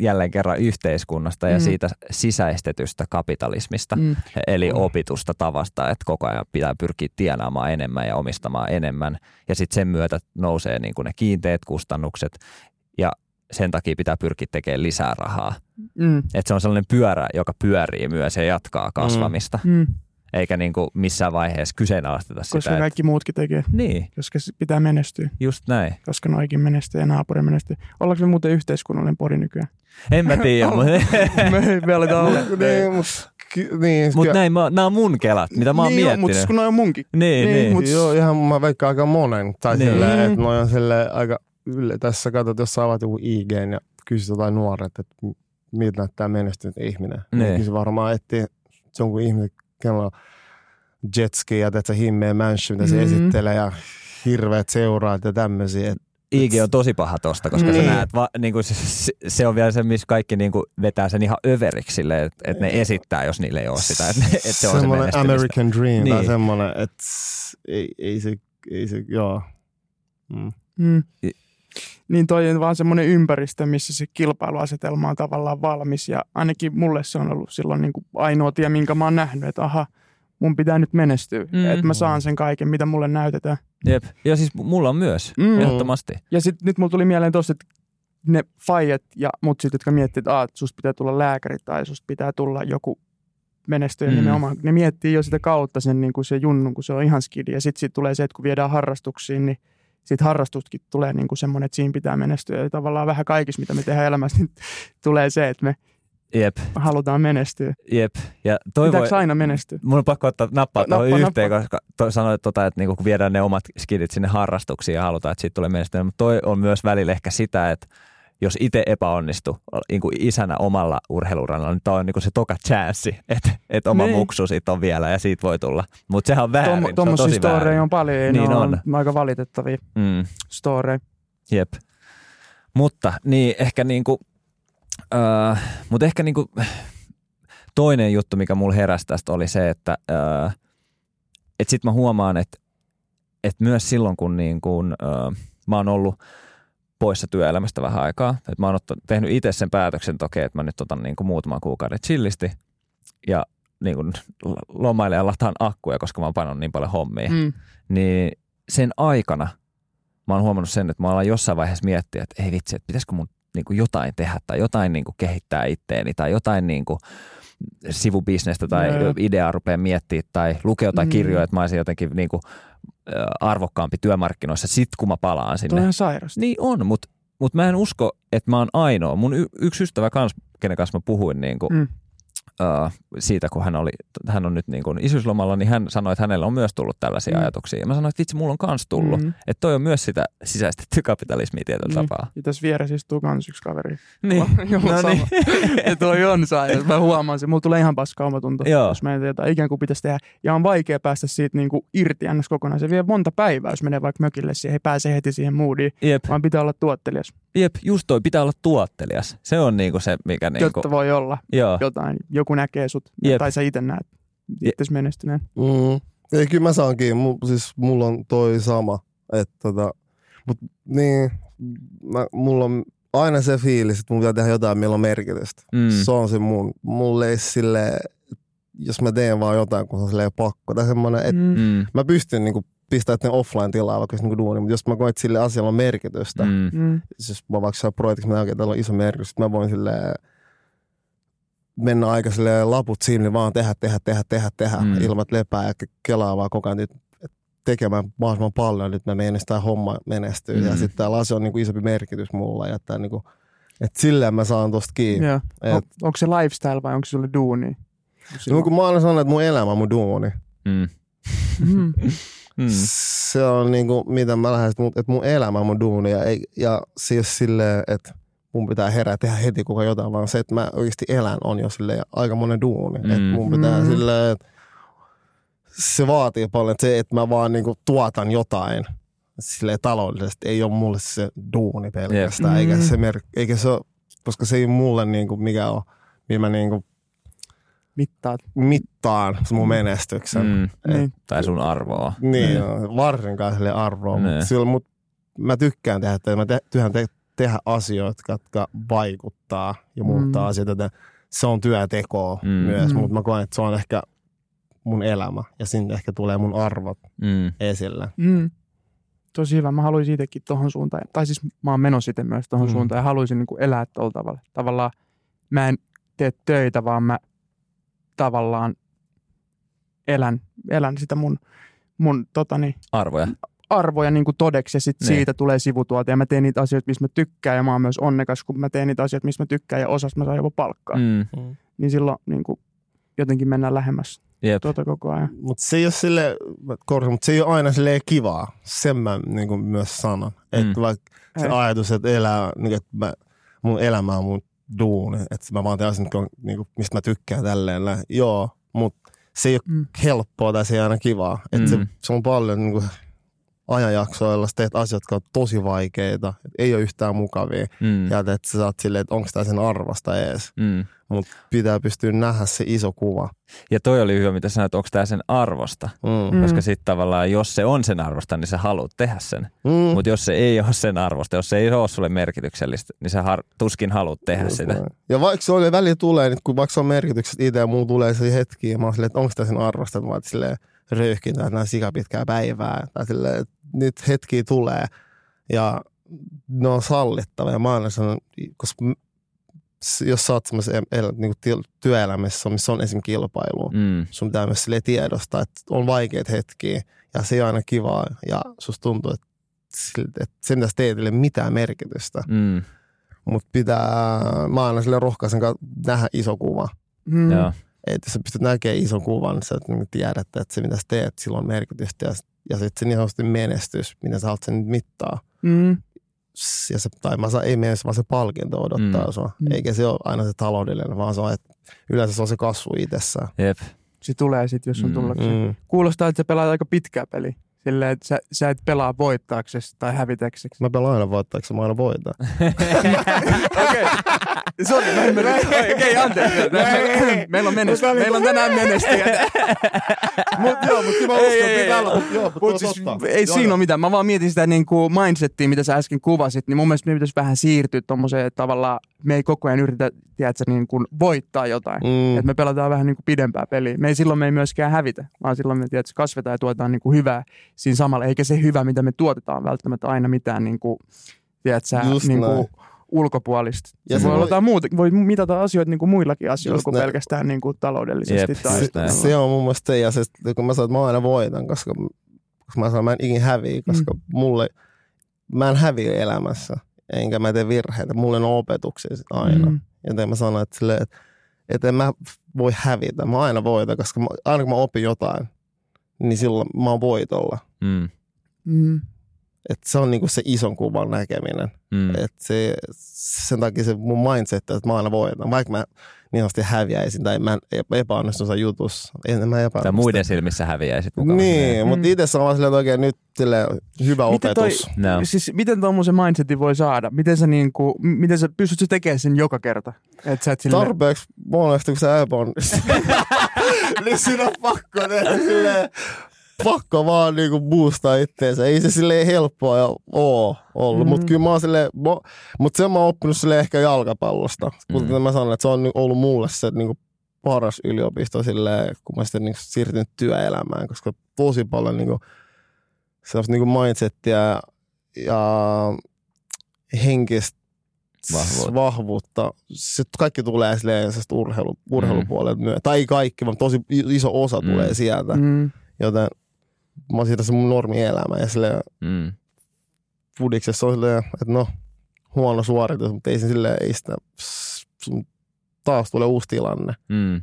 jälleen kerran yhteiskunnasta ja Mm. siitä sisäistetystä kapitalismista, Mm. eli Mm. opitusta tavasta, että koko ajan pitää pyrkiä tienaamaan enemmän ja omistamaan enemmän, ja sitten sen myötä nousee niinku ne kiinteät kustannukset, ja sen takia pitää pyrkiä tekemään lisää rahaa. Mm. Että se on sellainen pyörä, joka pyörii myös ja jatkaa kasvamista, Mm. Eikä niinku missään vaiheessa kyseenalaisteta Koska sitä. Että, kaikki muutkin tekee, niin, koska se pitää menestyä, just näin. koska noikin menestyy ja naapuri menestyy. Ollaanko me muuten yhteiskunnallinen pori nykyään? En mä tiedä, mutta... me, me aletaan olla. niin, mut, ky, niin, Mutta kyllä- näin, mä, nämä on mun kelat, mitä mä oon niin, miettinyt. Mutta kun noi on munkin. niin, niin, niin. mut- Joo, ihan mä veikkaan aika monen. Tai Niin. niin. silleen, että Mm. noi on silleen aika yle. Tässä katsot, jos sä avaat joku IG ja kysyt jotain nuoret, että miltä näyttää menestynyt ihminen. Niin. Niin. Niin varmaan etsii jonkun ihminen, kenellä on jetski ja teet sä himmeä mansion, mitä se Mhm. esittelee ja hirveät seuraat ja tämmöisiä. Et, IG on tosi paha tosta, koska niin. sä Niin. näet, va, niinku, se, se- se on vielä se, missä kaikki niinku, vetää sen ihan överiksi että et ne esittää, jos niillä ei ole sitä. Että et se on se semmoinen menestymistä. American Dream niin. Niin. tai semmoinen, että ei, ei, se, ei se, joo. Mm. Mm. Niin toi on vaan semmoinen ympäristö, missä se kilpailuasetelma on tavallaan valmis. Ja ainakin mulle se on ollut silloin niin kuin ainoa tie, minkä mä oon nähnyt, että aha, mun pitää nyt menestyä. Mm. Että mä saan sen kaiken, mitä mulle näytetään. Jep. Ja siis mulla on myös, Mm. ehdottomasti. Ja sitten nyt mulla tuli mieleen tosta, että ne faijat ja mutsit, jotka miettii, että, Aa, että susta pitää tulla lääkäri tai susta pitää tulla joku menestyjä mm. nimenomaan. Ne miettii jo sitä kautta sen, niin kuin se junnun, kun se on ihan skidi. Ja sitten sit tulee se, että kun viedään harrastuksiin, niin siitä harrastutkin tulee niin kuin semmoinen, että siinä pitää menestyä. Ja tavallaan vähän kaikissa, mitä me tehdään elämässä, niin tulee se, että me Jep, halutaan menestyä. jep. Ja toi voi, Pitääkö aina menestyä? mun on pakko ottaa nappaa Nappa, tuohon nappa. yhteen, koska to, sanoit, tota, että niinku, kun viedään ne omat skidit sinne harrastuksiin ja halutaan, että siitä tulee menestyä. Mutta toi on myös välillä ehkä sitä, että jos itse epäonnistu niin kuin isänä omalla urheilurannalla, niin toi on niin kuin se toka chanssi, että, että oma Niin. muksu siitä on vielä ja siitä voi tulla. Mutta sehän on väärin, Tom, Tuommoisia storeja on paljon, Niin ne on. on aika valitettavia Mm. storeja. Jep. Mutta niin ehkä niinku, äh, mutta ehkä niinku, toinen juttu, mikä mulla heräsi tästä oli se, että äh, et sit mä huomaan, että et myös silloin, kun niinku, äh, mä oon ollut poissa työelämästä vähän aikaa, että mä oon ottanut, tehnyt itse sen päätöksen toki, että mä nyt otan niinku muutaman kuukauden chillisti ja niinku lomailen ja lataan akkuja, koska mä oon niin paljon hommia Mm. niin sen aikana mä oon huomannut sen, että mä alan jossain vaiheessa miettiä, että ei vitsi, että pitäisikö mun niin kuin jotain tehdä tai jotain niin kuin kehittää itteeni tai jotain niin kuin sivubisnestä tai Joo. ideaa rupeaa miettimään tai lukea jotain Mm. kirjoja, että mä olisin jotenkin niin kuin, arvokkaampi työmarkkinoissa sit kun mä palaan Tuo sinne. on ihan sairasta. Niin on, mutta mut mä en usko, että mä oon ainoa. Mun y- yksi ystävä kans, kenen kanssa mä puhuin niin kuin, Mm. Uh, siitä, kun hän, oli, hän on nyt niin kuin isyyslomalla, niin hän sanoi, että hänellä on myös tullut tällaisia Mm. ajatuksia. Ja mä sanoin, että vitsi, mulla on kans tullut. Mm. Että toi on myös sitä sisäistetty kapitalismia tietyllä Niin. tapaa. Ja tässä vieressä istuu kans yksi kaveri. Niin. Jolla No sama. niin. ja toi on sairas. Mä huomaan sen. Mulla tulee ihan paska omatunto, Joo. jos mä en tiedä, ikään kuin pitäisi tehdä. Ja on vaikea päästä siitä niin kuin irti ns. kokonaan. Se vie monta päivää, jos menee vaikka mökille siihen. Ei pääse heti siihen moodiin, Jep, vaan pitää olla tuottelias, jep, just toi, pitää olla tuottelias. Se on niinku se, mikä niinku, jotta voi olla joo, jotain. Joku näkee sut, Jep. tai sä itse näet itse menestyneen. Mm. Ei, kyllä mä saankin. Mulla, siis mulla on toi sama. Että tota, mut niin, mä, mulla on aina se fiilis, että mun pitää tehdä jotain, millä on merkitystä. Mm. Se on se mun. Mulle ei sille, jos mä teen vaan jotain, kun se on silleen pakko. Tai semmoinen, että Mm. mm, mä pystyn niinku pistää ne offline-tilaa vaikka niinku duuni, mutta jos mä koen, että sille asialla on merkitystä, mm. mm, siis mä vaikka siellä projektissa, mä oikein, tällä on iso merkitys, että mä voin silleen mennä aika silleen laput sinne, vaan tehdä, tehdä, tehdä, tehdä, tehdä, Mm. ilman että lepää ja ke- kelaa vaan koko ajan nyt tekemään mahdollisimman paljon, nyt mä menen tämä homma menestyy. Mm. Ja sitten tämä asia on niinku isompi merkitys mulla. Ja tää niinku, että silleen mä saan tosta kiinni. Joo. Et, On, onko se lifestyle vai onko se sulle duuni? no, kun mä aina sanon, että mun elämä on mun duuni. mm, Mm. mm, Se on niinku, mitä mä lähden, että mun, elämä on mun duuni. Ja, ei, ja siis silleen, että mun pitää herää tehdä heti kuka jotain, vaan se, että mä oikeasti elän on jo silleen aika monen duuni. Mm. Että mun pitää Mm. silleen, että se vaatii paljon, että se, että mä vaan niinku tuotan jotain silleen taloudellisesti, ei ole mulle se duuni pelkästään, eikä Mm. se, mer- eikä se ole, koska se ei ole mulle niinku mikä on, millä mä niinku Mittaat. mittaan se mun menestyksen. mm, Et- Niin. tai sun arvoa. Niin, varsinkaan sille arvoa. Niin. Mutta silloin mut, mä tykkään tehdä, te- mä te, tykkään te, tehdä asioita, jotka vaikuttaa ja muuttaa Mm. asioita. Että Se on työtekoa Mm. mm. myös, Mm. mutta mä koen, että se on ehkä mun elämä ja sinne ehkä tulee mun arvot Mm, esille. Mm. Tosi hyvä. Mä haluaisin itsekin tohon suuntaan. Tai siis mä oon menossa itse myös tohon Mm. mm. suuntaan ja haluaisin niin kuin elää tuolla tavalla. Tavallaan mä en tee töitä, vaan mä tavallaan elän, elän sitä mun, mun totani, arvoja. arvoja niin kuin todeksi ja sit Niin. siitä tulee sivutuote. Ja mä teen niitä asioita, missä mä tykkään ja mä oon myös onnekas, kun mä teen niitä asioita, missä mä tykkään ja osasta mä saan jopa palkkaa. Mm. Mm, Niin silloin niin kuin, jotenkin mennään lähemmäs jep. tuota koko ajan. Mutta se ei ole sille, korjaan, mutta se ei ole aina silleen kivaa. Sen mä niin kuin myös sanon. Mm. Että vaikka se Ei. ajatus, että, elää, niin että mä, mun elämä on mun duuni, että mä vaan teen asiat, mitkä on, niin kuin, mistä mä tykkään tälleen. näin. Joo, mutta se ei ole Mm. helppoa tai se ei aina kivaa. Että Mm. se, se, on paljon niin kuin, ajanjaksoa, joilla sä teet asiat, jotka on tosi vaikeita, et ei ole yhtään mukavia. Mm, Ja että sä saat silleen, että onko tämä sen arvosta ees. mm. Mutta pitää pystyä nähdä se iso kuva. Ja toi oli hyvä, mitä sanoit, onko tämä sen arvosta. Mm. Mm. Koska sitten tavallaan, jos se on sen arvosta, niin sä haluat tehdä sen. Mm. Mutta jos se ei ole sen arvosta, jos se ei ole sulle merkityksellistä, niin sä har- tuskin haluat tehdä Just sitä. näin. Ja vaikka se oli välillä tulee, niin kun vaikka se on merkitykset itse ja mulla tulee se hetki, ja mä oon silleen, että onko tämä sen arvosta, että mä oon silleen röyhkin tai näin sikapitkää päivää. Tai silleen, että nyt hetki tulee ja ne on sallittava. Ja mä aina sanon, koska jos sä oot niin kuin työelämässä, missä on esim. kilpailu, Mm, sun pitää myös silleen tiedostaa, että on vaikeat hetkiä ja se ei ole aina kivaa ja susta tuntuu, että että se mitä sä teet, ei ole mitään merkitystä. Mm, Mutta pitää, mä aina sille rohkaisen ka- nähdä iso kuva. Mm. joo. Että jos sä pystyt näkemään ison kuvan, niin sä niinku tiedät, että se mitä sä teet, sillä on merkitystä. Ja, ja sitten se niin sanotusti menestys, miten sä haluat sen mittaa. Mm. Ja se, tai mä saan, ei menestys, vaan se palkinto odottaa Mm. sua. Mm. Eikä se ole aina se taloudellinen, vaan se on, että yleensä se on se kasvu itsessään. Jep. Se tulee sitten, jos on Mm. tullakseen. Mm. Kuulostaa, että sä pelaat aika pitkää peliä. Silleen, että sä, sä et pelaa voittaaksesi tai hävitäksesi. Mä pelaan aina voittaakseni, mä aina voitan. Okei. Sori, mä ymmärrän. Oi, Okei, anteeksi. Me- Meillä on, menesty, meillä on tänään menestyjät. Mut joo, mut kyllä mä Ei, uskon, ei, pitää olla, mut joo, mut siis, ei Joo, siinä ole mitään. Mä vaan mietin sitä niin kuin mindsettiä, mitä sä äsken kuvasit, niin mun mielestä me pitäisi vähän siirtyä tommoseen, että tavallaan me ei koko ajan yritä, tiedätkö, niin kuin voittaa jotain. Mm. Että me pelataan vähän niin kuin pidempää peliä. Me ei silloin me ei myöskään hävitä, vaan silloin me tiedätkö, kasvetaan ja tuotetaan niin kuin hyvää siinä samalla. Eikä se hyvä, mitä me tuotetaan, välttämättä aina mitään niin kuin, tiedätkö, niin kuin ulkopuolista. Ja se se voi voi- olla muuta, voi mitata asioita niin kuin muillakin asioilla kuin näin. pelkästään niin kuin taloudellisesti. Jep, tai näin. Se on mun mielestä se, ja se, kun mä sanon, että mä aina voitan, koska, koska mä sanon, että mä en ikin häviä, koska mm. mulle, mä en häviä elämässä, enkä mä tee virheitä. Mulle on opetuksia sit aina. Mm. Mm. Joten mä sanon, että, silleen, että, että en mä voi hävitä, mä aina voitan, koska mä, aina kun mä opin jotain, niin silloin mä oon voitolla. Mm, Mm. Että se on niinku se ison kuvan näkeminen. mm. Et se, sen takia se mun mindset, että mä aina voitan. Vaikka mä niin sanotusti häviäisin tai mä epäonnistun jossain jutussa. En mä epäonnistu. Tai muiden silmissä häviäisit mukaan. Niin, Mm. mutta itse se on silleen, että oikein nyt silleen, hyvä Miten toi- opetus. No. Siis miten tuommoisen mindsetin voi saada? Miten sä, niinku, miten sä pystyt sä tekemään sen joka kerta? Et sä et sille... Tarpeeksi monesti, kun sä epäonnistut. niin siinä on pakko tehdä silleen, pakko vaan niinku boostaa itteensä. Ei se silleen helppoa ja oo ollut, mm. mutta kyllä mä oon silleen, mutta sen mä oon oppinut silleen ehkä jalkapallosta. Kuten Mm. mä sanon, että se on niinku ollut mulle se niinku paras yliopisto silleen, kun mä sitten niinku siirtynyt työelämään, koska tosi paljon niinku, sellaista niinku mindsettiä ja, ja henkistä Vahvuutta. vahvuutta. Se kaikki tulee silleen urheilu, urheilupuolelta mm. Tai ei kaikki, vaan tosi iso osa Mm. mm. tulee sieltä. Mm. Mm. Joten mä oon siitä se mun normielämä. Ja silleen Mm. fudiksessa on silleen, että no, huono suoritus, mutta ei se silleen, ei sitä, sun taas tulee uusi tilanne. Mm.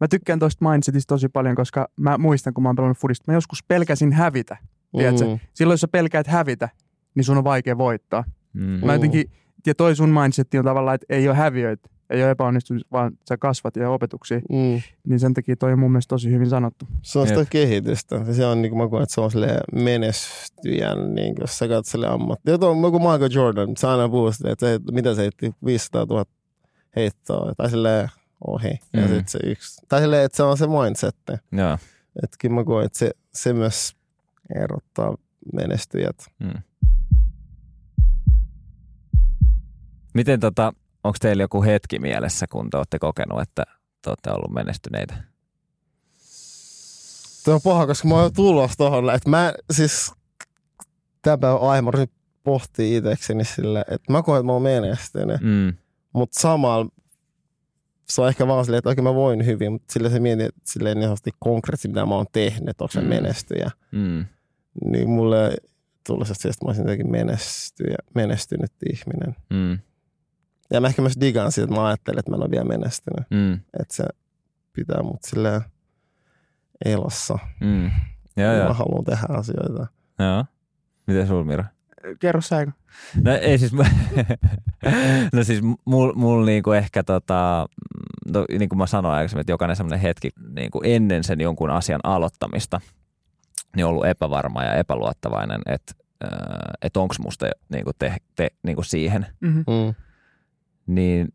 Mä tykkään tosta mindsetista tosi paljon, koska mä muistan, kun mä oon pelannut fudista, mä joskus pelkäsin hävitä. Tiedätkö? Mm. Silloin, jos sä pelkäät hävitä, niin sun on vaikea voittaa. Mm. Mä jotenkin, ja toi sun mindsetti on tavallaan, että ei ole häviöitä, ei ole epäonnistumista, vaan sä kasvat ja opetuksia. Mm. Niin sen takia toi on mun mielestä tosi hyvin sanottu. Se on sitä Jep. kehitystä. Ja Se on niin kuin mä koen, että se on silleen menestyjän, niin kuin, jos sä katsot sille ammatti. Ja tuo, kun Michael Jordan, se aina puhuu sitä, että se, mitä se heitti, 500 000 heittoa, tai silleen ohi. Ja Mm. sit se yksi. Tai silleen, että se on se mindset. Joo. Että kyllä mä koen, että se, se myös erottaa menestyjät. Mm. Miten tota, onko teillä joku hetki mielessä, kun te olette kokenut, että te olette ollut menestyneitä? Tuo on paha, koska mä oon jo tullut tohon, että mä siis tämän päivän aihe, mä rupesin pohtii itsekseni sille, että mä koen, että mä oon menestynyt. Mm. Mutta samalla se on ehkä vaan silleen, että oikein mä voin hyvin, mutta sille se mietin, että silleen niin konkreettisesti, mitä mä oon tehnyt, että onko se Mm. menestyjä. Mm. Niin mulle tuli se, että mä olisin jotenkin menestyjä, menestynyt ihminen. Mm. Ja mä ehkä myös digaan siitä, että mä ajattelen, että mä en ole vielä menestynyt. Mm. Että se pitää mut silleen elossa. Mm. Joo, Mä joo. haluan tehdä asioita. joo. Miten sul, Mira? Kerro sä. No ei siis, no siis mul, mul niinku ehkä tota, no, niin kuin mä sanoin aikaisemmin, että jokainen semmoinen hetki niinku ennen sen jonkun asian aloittamista, niin on ollut epävarma ja epäluottavainen, että äh, et onko musta niinku te, te, niinku siihen. Mm-hmm. Mm. Niin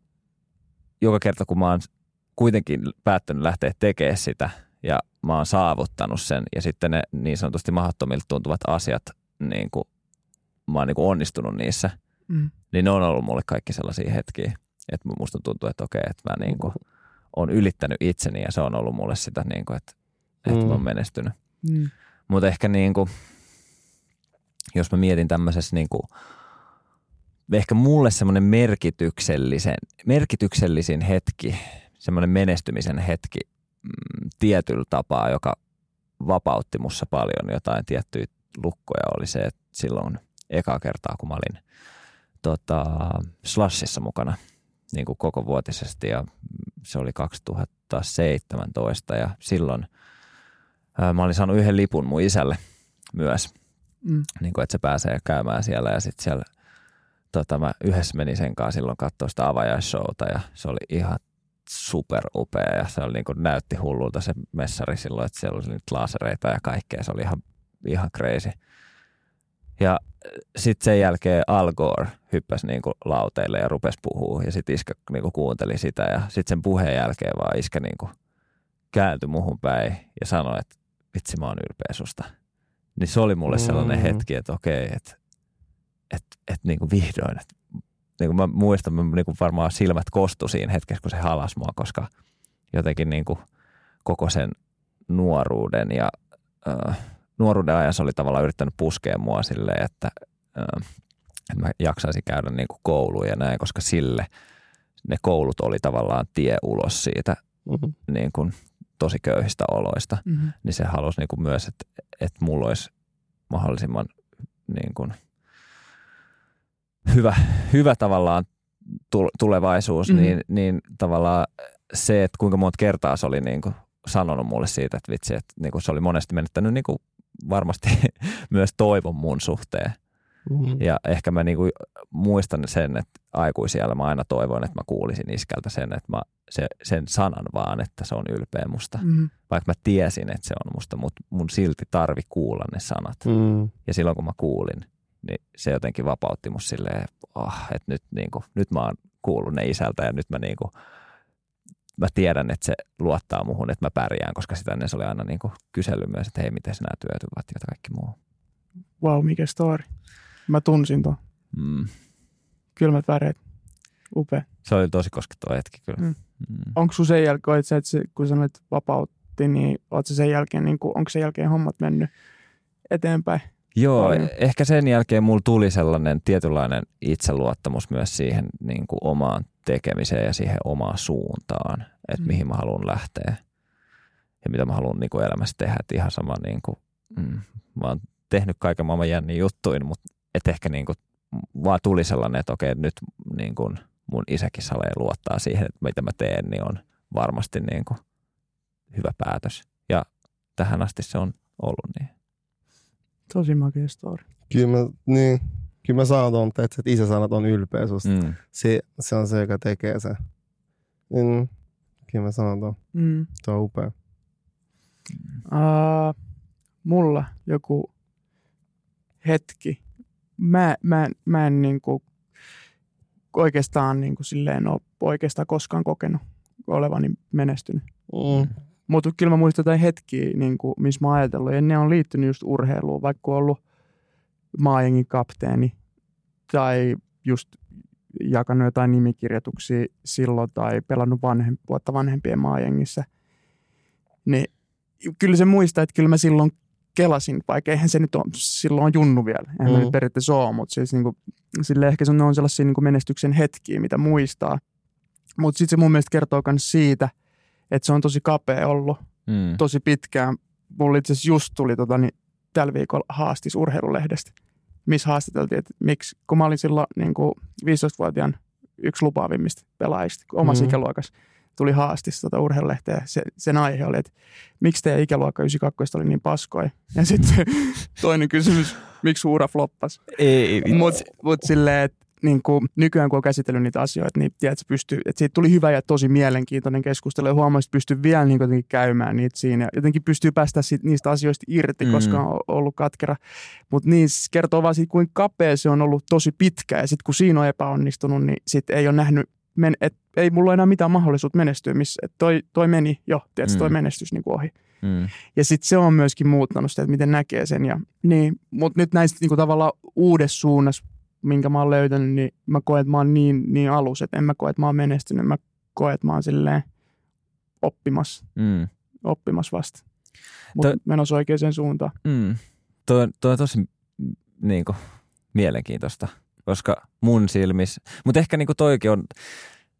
joka kerta kun mä oon kuitenkin päättänyt lähteä tekemään sitä ja mä oon saavuttanut sen ja sitten ne niin sanotusti mahdottomilta tuntuvat asiat, niin kuin, mä oon niin kuin onnistunut niissä, Mm. niin ne on ollut mulle kaikki sellaisia hetkiä, että musta tuntuu, että okei, että mä niin kuin on ylittänyt itseni ja se on ollut mulle sitä, niin kuin, että, että mä oon Mm. menestynyt. Mm. Mutta ehkä niin kuin, jos mä mietin tämmöisessä niin kuin, ehkä mulle semmoinen merkityksellisen, merkityksellisin hetki, semmoinen menestymisen hetki mm, tietyllä tapaa, joka vapautti mussa paljon jotain tiettyjä lukkoja, oli se, että silloin ekaa kertaa, kun mä olin tota, Slashissa mukana niin kuin koko vuotisesti ja se oli 2017 ja silloin ää, mä olin saanut yhden lipun mun isälle myös, Mm. niin kuin, että se pääsee käymään siellä ja sitten siellä tota, mä yhdessä menin sen kanssa silloin katsoa sitä avajaisshowta ja se oli ihan super upea ja se oli niin kuin, näytti hullulta se messari silloin, että siellä oli nyt lasereita ja kaikkea, se oli ihan, ihan crazy. Ja sitten sen jälkeen Al Gore hyppäsi niin kuin lauteille ja rupesi puhua ja sitten iskä niin kuin kuunteli sitä ja sitten sen puheen jälkeen vaan iskä niin kuin kääntyi muhun päin ja sanoi, että vitsi mä oon ylpeä susta. Niin se oli mulle sellainen Mm. hetki, että okei, että et, et niin kuin vihdoin, että niin kuin mä muistan, mä niin kuin varmaan silmät kostu siinä hetkessä, kun se halas mua, koska jotenkin niin kuin koko sen nuoruuden ja äh, nuoruuden ajassa oli tavallaan yrittänyt puskea mua silleen, että, äh, että mä jaksaisin käydä niin kuin kouluun ja näin, koska sille ne koulut oli tavallaan tie ulos siitä Mm-hmm. niin kuin tosi köyhistä oloista Mm-hmm. niin se halusi niin kuin myös, että, että mulla olisi mahdollisimman niin kuin hyvä, hyvä tavallaan tul- tulevaisuus, Mhm. mm. niin, niin tavallaan se, että kuinka monta kertaa se oli niin kuin sanonut mulle siitä, että vitsi, että niin kuin se oli monesti menettänyt niin kuin varmasti myös toivon mun suhteen. Mm-hmm. Ja ehkä mä niinku muistan sen, että aikuisiellä mä aina toivoin, että mä kuulisin iskältä sen, että mä se, sen sanan vaan, että se on ylpeä musta. Mm-hmm. Vaikka mä tiesin, että se on musta, mutta mun silti tarvi kuulla ne sanat. Mm. Ja silloin kun mä kuulin, niin se jotenkin vapautti mut silleen, oh, että nyt, niinku, nyt mä oon kuullut ne isältä ja nyt mä, niinku, mä tiedän, että se luottaa muhun, että mä pärjään, koska sitä ennen se oli aina niinku kysellyt myös, että hei, miten nämä työt ovat ja kaikki muu. Wow, mikä story. Mä tunsin tuon. Mm. Kylmät väreet. Upea. Se oli tosi koskettava hetki kyllä. Mm. Mm. Onko sun sen jälkeen, että, se, että se, kun sanoit vapautti, niin oot sen jälkeen, niin kuin, onko sen jälkeen hommat mennyt eteenpäin? Joo, Paljon. ehkä sen jälkeen mulla tuli sellainen tietynlainen itseluottamus myös siihen niin kuin omaan tekemiseen ja siihen omaan suuntaan, että Mm. mihin mä haluan lähteä ja mitä mä haluan niin kuin elämässä tehdä. Et ihan sama, niin kuin, mm, mä oon tehnyt kaiken maailman jänniä juttuin, mutta et ehkä niin kuin, vaan tuli sellainen, että okei, nyt niin kuin mun isäkin salee luottaa siihen, että mitä mä teen, niin on varmasti niin kuin hyvä päätös. Ja tähän asti se on ollut niin. Tosi makea story. Kyllä mä, niin, kyllä mä saan ton, että että isä sanat on ylpeä susta. Mm. Se, se on se, joka tekee sen. Mm. Kyllä mä sanon ton. Mm. Se on upea. Uh, mulla joku hetki. Mä, mä, en- mä en niinku oikeastaan niinku silleen ole oikeastaan koskaan kokenut olevani menestynyt. Mm. Mutta kyllä mä muistan jotain hetkiä, niin kuin, missä mä oon ajatellut, ja ne on liittynyt just urheiluun, vaikka on ollut maajengin kapteeni tai just jakanut jotain nimikirjoituksia silloin tai pelannut vanhem, vuotta vanhempien maajengissä. Niin kyllä se muistaa, että kyllä mä silloin kelasin, vaikka eihän se nyt ole, silloin on junnu vielä, eihän mm. Mm. nyt periaatteessa ole, mutta siis niin kuin, sille ehkä se on sellaisia niin menestyksen hetkiä, mitä muistaa. Mutta sitten se mun mielestä kertoo myös siitä, että se on tosi kapea ollut Mm. tosi pitkään. Mulla itse asiassa just tuli tota, niin, tällä viikolla haastis urheilulehdestä, missä haastateltiin, että miksi, kun mä olin silloin niin kuin 15-vuotiaan yksi lupaavimmista pelaajista omassa mm. ikäluokassa, tuli haastis tota urheilulehteen. Se, sen aihe oli, että miksi teidän ikäluokka 92 oli niin paskoja. Ja sitten toinen kysymys, miksi ura floppas. Ei, Mutta mut silleen, että niin kuin nykyään kun on käsitellyt niitä asioita, niin tiedät, pystyy, että siitä tuli hyvä ja tosi mielenkiintoinen keskustelu ja huomasin, että pystyy vielä niin kuin jotenkin käymään niitä siinä. Ja jotenkin pystyy päästä siitä, niistä asioista irti, Mm. koska on ollut katkera. Mutta niin se kertoo vaan siitä, kuinka kapea se on ollut tosi pitkä ja sitten kun siinä on epäonnistunut, niin sitten ei ole nähnyt, men, et, ei mulla ole enää mitään mahdollisuutta menestyä, missä et toi, toi meni jo, tiedätkö, toi Mm. menestys niin kuin ohi. Mm. Ja sitten se on myöskin muuttanut sitä, että miten näkee sen. Ja, niin, mutta nyt näistä niinku tavallaan uudessa suunnassa, minkä mä oon löytänyt, niin mä koen, että mä oon niin, niin alus, että en mä koe, että mä oon menestynyt. Mä koen, että mä oon silleen oppimassa, Mm. oppimassa vasta. Mutta Toi- menossa oikeaan suuntaan. Mm. On- toi on tosi niin kuin, mielenkiintoista, koska mun silmissä, mutta ehkä niin kuin toikin on,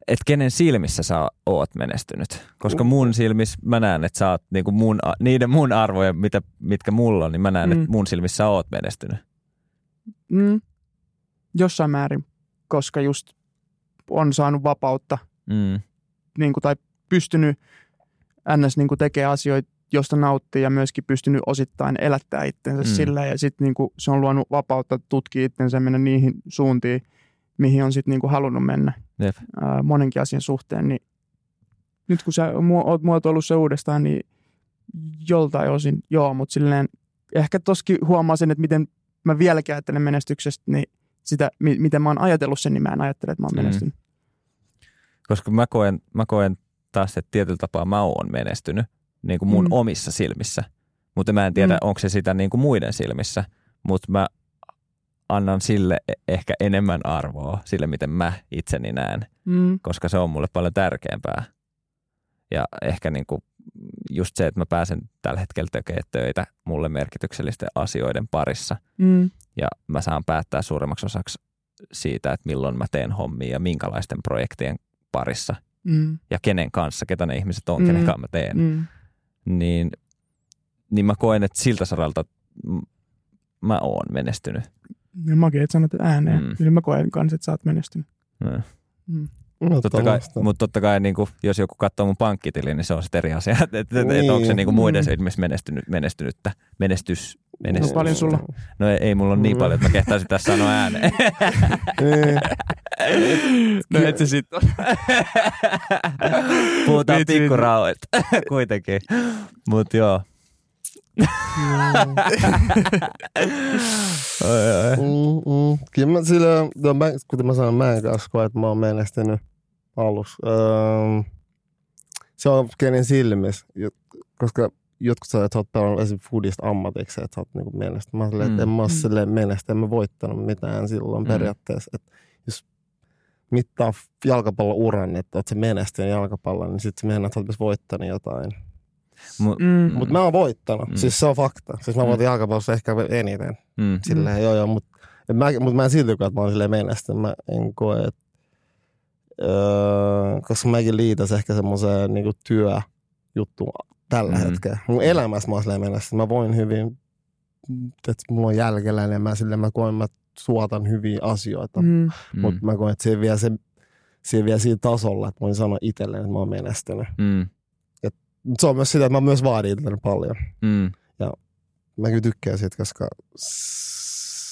että kenen silmissä sä oot menestynyt. Koska mun silmissä mä näen, että sä oot niin kuin mun, niiden mun arvojen, mitä, mitkä mulla on, niin mä näen, Mm. että mun silmissä sä oot menestynyt. Mm, jossain määrin, koska just on saanut vapautta Mm. niin kuin, tai pystynyt ns. Niin kuin tekee asioita, josta nauttii ja myöskin pystynyt osittain elättää itsensä Mm. sillä ja sitten niin kuin, se on luonut vapautta tutkia itsensä ja mennä niihin suuntiin, mihin on sitten niin kuin halunnut mennä Jep. ää, monenkin asian suhteen, niin nyt kun sä oot muotoillut se uudestaan, niin joltain osin joo, mutta silleen ehkä toskin huomaa sen, että miten mä vieläkin ajattelen menestyksestä, niin sitä, mi- miten mä oon ajatellut sen, niin mä en ajattele, että mä oon Mm. menestynyt. Koska mä koen, mä koen taas, että tietyllä tapaa mä oon menestynyt niin kuin mun Mm. omissa silmissä. Mutta mä en tiedä, Mm. onko se sitä niin kuin muiden silmissä. Mutta mä annan sille e- ehkä enemmän arvoa, sille miten mä itseni näen, Mm. koska se on mulle paljon tärkeämpää. Ja ehkä niin kuin just se, että mä pääsen tällä hetkellä tekemään töitä mulle merkityksellisten asioiden parissa. Mm. Ja mä saan päättää suuremmaksi osaksi siitä, että milloin mä teen hommia ja minkälaisten projektien parissa Mm. ja kenen kanssa, ketä ne ihmiset on, Mm. kenen kanssa mä teen, Mm. niin, niin mä koen, että siltä saralta mä oon menestynyt. Ja makea, että sanot ääneen. Mm. Mm. Kyllä mä koen kanssa, että sä oot menestynyt. Mm. Mm. Totta kai, mutta totta kai niin kuin, jos joku katsoo mun pankkitili, niin se on sitten eri asia. Että et, et, et onko se Niin. niin kuin muiden Mm. silmissä menestynyt, menestynyttä, menestys, menestys. No paljon sulla? No ei, ei mulla ole niin Mm. paljon, että mä kehtaisin tässä sanoa ääneen. Niin. No et se sit on. Puhutaan pikkurauet kuitenkin. Mutta joo. Oi, oi. Mm, mm. Kyllä mä sillä, no mä, kuten mä sanoin, mä en kanssa koe, että mä oon menestynyt alussa. Öö, se on kenen silmissä, koska jotkut sanoo, että sä oot pelannut esimerkiksi foodista ammatiksi, että sä oot niinku menestynyt. Mä silleen, että en mä oo Mm. menestynyt, en mä voittanut mitään silloin Mm. periaatteessa. Että jos mittaa jalkapallon uran, että oot se menestynyt jalkapallon, niin sitten se mennään, että sä oot myös voittanut jotain. Mu- Mm. Mutta mä oon voittanut. Mm. Mm. Siis se on fakta. Siis mä Mm. voitin jalkapallossa ehkä eniten. mm. Silleen, mm. joo joo, mutta mä, mut mä en silti koe, että mä oon silleen menestynyt. Mä en koe, että öö, koska mäkin liitäisin ehkä semmoiseen niinku työjuttuun tällä Mm. hetkellä. Mun elämässä mä oon silleen menestynyt. Mä voin hyvin, että mulla on jälkeläinen ja mä, silleen, mä koen, mä suotan hyviä asioita. Mm. Mm. Mm. Mutta mä koen, että se vie, se, se vie siinä tasolla, että voin sanoa itselleen, että mä oon menestynyt. Mm. Mut se on myös sitä, että mä myös vaadin itselleni paljon. Mm. Mä kyllä tykkään siitä, koska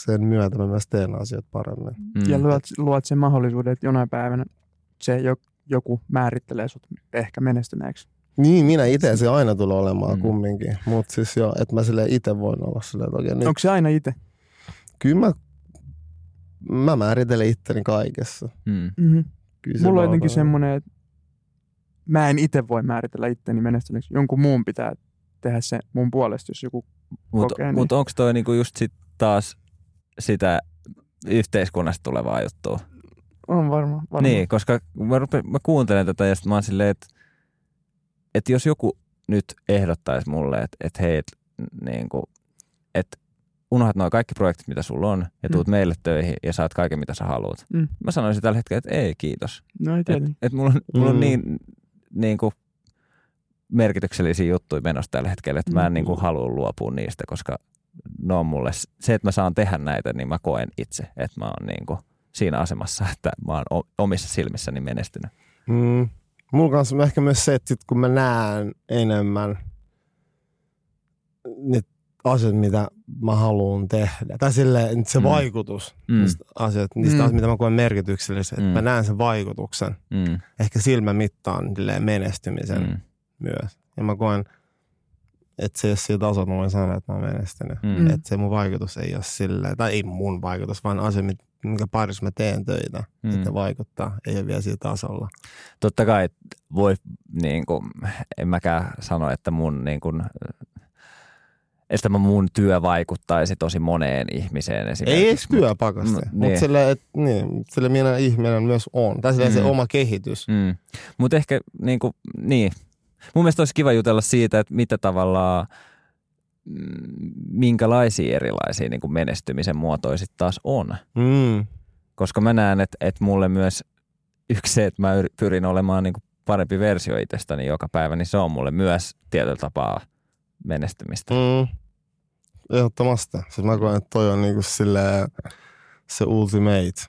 sen myötä mä myös teen asioita paremmin. Mm. Ja luot, luot sen mahdollisuuden, että jonain päivänä se jo, joku määrittelee sut ehkä menestyneeksi. Niin, minä itse se aina tulee olemaan Mm. mm. kumminkin. Mutta siis joo, että mä sille itse voin olla silleen, että okei, nyt Onko se aina itse? kyllä mä, mä määrittelen itteni kaikessa. Mm. Mm-hmm. Kyllä Mulla on jotenkin semmoinen, että mä en itse voi määritellä itteni menestyneeksi. Jonkun muun pitää tehdä se mun puolesta, jos joku Mutta niin. mut onko toi niinku just sit taas sitä yhteiskunnasta tulevaa juttua? On varma. varma. Niin, koska mä, rupe, mä kuuntelen tätä ja sitten mä oon silleen, että, että jos joku nyt ehdottaisi mulle, että, että hei, et, niin kuin, että unohdat nuo kaikki projektit, mitä sulla on, ja tuut mm. meille töihin ja saat kaiken, mitä sä haluat. Mm. Mä sanoisin tällä hetkellä, että ei, kiitos. No ei Et, tiedä. et mulla, on, mulla on Mm. niin, niin kuin merkityksellisiä juttuja menossa tällä hetkellä, että mä en Mm. niin kuin halua luopua niistä, koska ne on mulle, se, että mä saan tehdä näitä, niin mä koen itse, että mä oon niin kuin siinä asemassa, että mä oon omissa silmissäni menestynyt. Mm. Mulla kanssa on ehkä myös se, että sit kun mä näen enemmän niitä asioita, mitä mä haluan tehdä. Tai silleen, että se Mm. vaikutus Mm. niistä asioista, niistä Mm. asioista, mitä mä koen merkityksellisiä. Mm. Mm. Mä näen sen vaikutuksen. Mm, Ehkä silmä mittaan menestymisen mm. myös. Ja mä koen, että se ei ole sillä tasolla, että mä voin sanoa, että mä oon menestynyt. mm. Että se mun vaikutus ei ole silleen, tai ei mun vaikutus, vaan asia, mit- minkä parissa mä teen töitä, Mm. että vaikuttaa, ei ole vielä sillä tasolla. Totta kai voi, niin kuin, en mäkään sano, että mun, niin kuin, että mun työ vaikuttaisi tosi moneen ihmiseen esimerkiksi. Ei edes työpakasti, Mm, mm, niin. mutta sille, et, niin, sille minä ihminen myös on. Tai sille Mm. se oma kehitys. Mm. Mutta ehkä niin, kuin, niin. Mun mielestä olisi kiva jutella siitä, että mitä tavallaan, minkälaisia erilaisia niin kuin menestymisen muotoja sit taas on. Mm. Koska mä näen, että, että mulle myös yksi se, että mä yr- pyrin olemaan niin kuin parempi versio itsestäni joka päivä, niin se on mulle myös tietyllä tapaa menestymistä. Mm. Ehdottomasti. Siis mä koen, että toi on niinku silleen, se ultimate.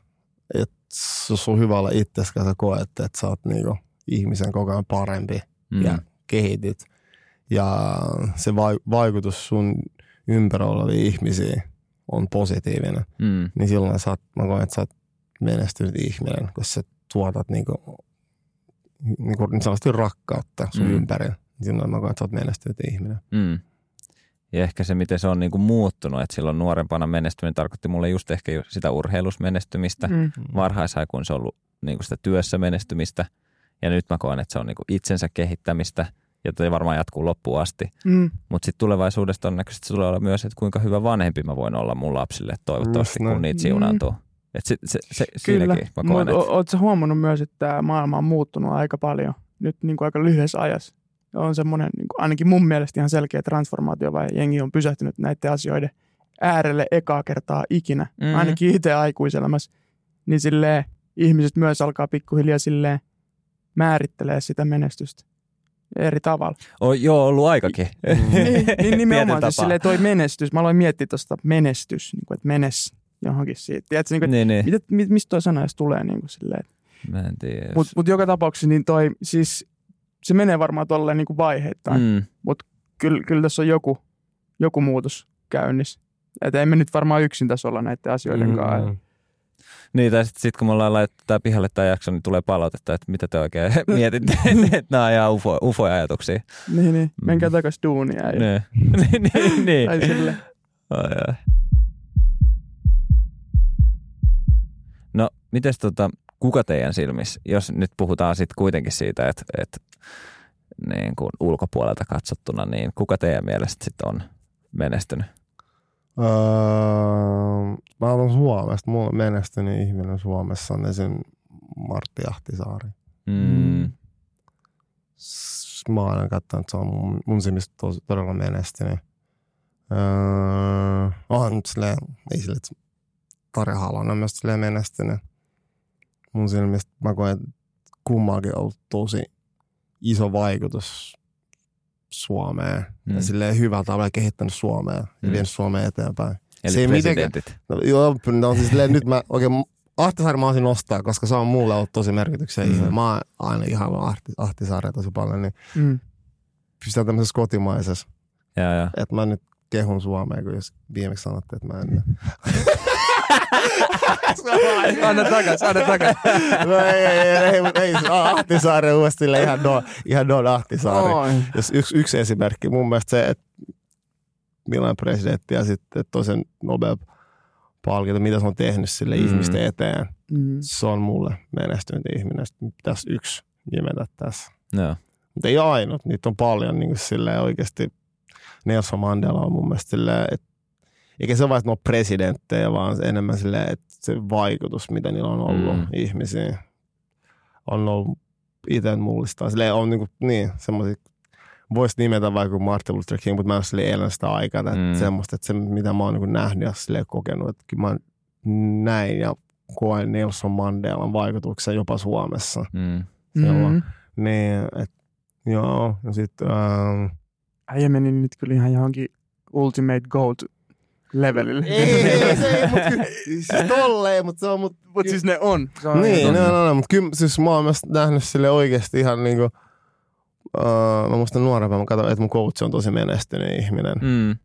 Että on hyvä olla itseskään, sä koet, että sä oot niinku ihmisen koko ajan parempi Mm. ja kehitit. Ja se vai- vaikutus sun ympärillä oleviin ihmisiin on positiivinen. Mm. Niin silloin sä oot, mä koen, että sä oot menestynyt ihminen, kun sä tuotat niinku, niinku niin sanotusti rakkautta sun Mm. ympärillä. Niin Silloin mä koen, että sä oot menestynyt ihminen. Mm. Ja ehkä se, miten se on niin kuin muuttunut, että silloin nuorempana menestyminen tarkoitti mulle just ehkä sitä urheilusmenestymistä. Mm. Mm. Varhaisaikuin se on ollut niin kuin sitä työssä menestymistä. Ja nyt mä koen, että se on niin kuin itsensä kehittämistä ja toi varmaan jatkuu loppuun asti. Mm. Mutta sitten tulevaisuudessa todennäköisesti se tulee olla myös, että kuinka hyvä vanhempi mä voin olla mun lapsille toivottavasti, Just kun näin. niitä Mm. siunaantuu. Et se, se, se, Kyllä, mutta ootko huomannut myös, että tämä maailma on muuttunut aika paljon nyt niin kuin aika lyhyessä ajassa? On semmoinen niin kuin ainakin mun mielestä ihan selkeä transformaatio, vai jengi on pysähtynyt näiden asioiden äärelle ekaa kertaa ikinä, Mhm. mm-hmm. ainakin itse aikuiselämässä, niin silleen ihmiset myös alkaa pikkuhiljaa silleen määrittelee sitä menestystä eri tavalla. On joo ollut aikakin. niin, niin nimenomaan siis silleen toi menestys. Mä aloin miettiä tuosta menestys, niin kuin, että menes johonkin siitä. Tiedätkö, niin kuin, niin, niin. mitä, mi- mistä toi sana edes tulee niin kuin silleen, Mä en tiedä. Mutta mut joka tapauksessa niin toi, siis se menee varmaan tolleen niin kuin vaiheittain. Mm. mm, Kyllä, kyllä tässä on joku, joku muutos käynnissä. Että emme nyt varmaan yksin tässä olla näiden asioiden kanssa. Niin, tai sitten sit, kun me ollaan laitettu tää pihalle tämä jakso, niin tulee palautetta, että mitä te oikein mietitte, että nämä on ihan ufo, ufoja-ajatuksia. Niin, niin. Menkää Mm. takaisin duunia. Ja, Niin, niin, niin, niin. tai sille. Ai, ai. No, mites tota, kuka teidän silmissä, jos nyt puhutaan sitten kuitenkin siitä, että, että niin kuin ulkopuolelta katsottuna, niin kuka teidän mielestä sitten on menestynyt? Öö, mä otan Suomesta. Mulla on menestynyt ihminen Suomessa on esim. Martti Ahtisaari. Mm. Mä oon aina katsonut, että se on mun, mun silmistä tos, todella menestynyt. Öö, on nyt silleen, ei silleen, että Tarja Halonen on myös silleen menestynyt. Mun silmistä mä koen, että kummallakin on ollut tosi iso vaikutus Suomeen. Mm. Ja silleen hyvällä tavalla kehittänyt Suomea ja Mm. vienyt Suomea eteenpäin. Eli Se ei presidentit. No, joo, no siis silleen, nyt mä oikein Ahtisaari mä olisin nostaa, koska se on mulle ollut tosi merkityksellinen. Mm. Mä oon aina ihailu Ahti, Ahtisaaria tosi paljon, niin Mm. pystytään tämmöisessä kotimaisessa. Että mä nyt kehun Suomea, kun jos viimeksi sanotte, että mä en. Anna takas, anna takas. no ei, ei, ei, ei, mutta ei, se on Ahtisaari on ihan no, ihan no Ahtisaari. Oi. Jos yksi, yksi esimerkki, mun mielestä se, että millainen presidentti ja sitten toisen Nobel-palkinto, mitä se on tehnyt sille Mm. ihmisten eteen. Mm. se on mulle menestynyt ihminen. Sitten pitäisi yksi nimetä tässä. Joo. Mutta ei ainut, niitä on paljon niin kuin silleen oikeasti. Nelson Mandela on mun mielestä silleen, että eikä se ole vain, että ne on presidenttejä, vaan enemmän silleen, että se vaikutus, mitä niillä on ollut Mm. ihmisiin, on ollut itse mullistaa. Silleen on niin, kuin, niin semmoisia, voisi nimetä vaikka Martin Luther King, mutta mä en ole elänyt sitä aikaa, että Mm. semmoista, että se mitä mä oon niin nähnyt ja silleen kokenut, että mä näin ja koen Nelson Mandelan vaikutuksen jopa Suomessa. Mm. Silloin. Mm. Niin, et, joo, ja sitten ähm, Äijä meni nyt kyllä ihan johonkin ultimate gold levelille. ei, ei, se ei, mut kyllä, siis tolleen, mutta se on, mut, Mut siis ne on. Se on niin, totta. no, no, no, mutta kyllä, siis mä oon myös nähnyt sille oikeasti ihan niinku, uh, mä muistan nuorempana, mä katsoin, että mun coach on tosi menestynyt ihminen. Mm.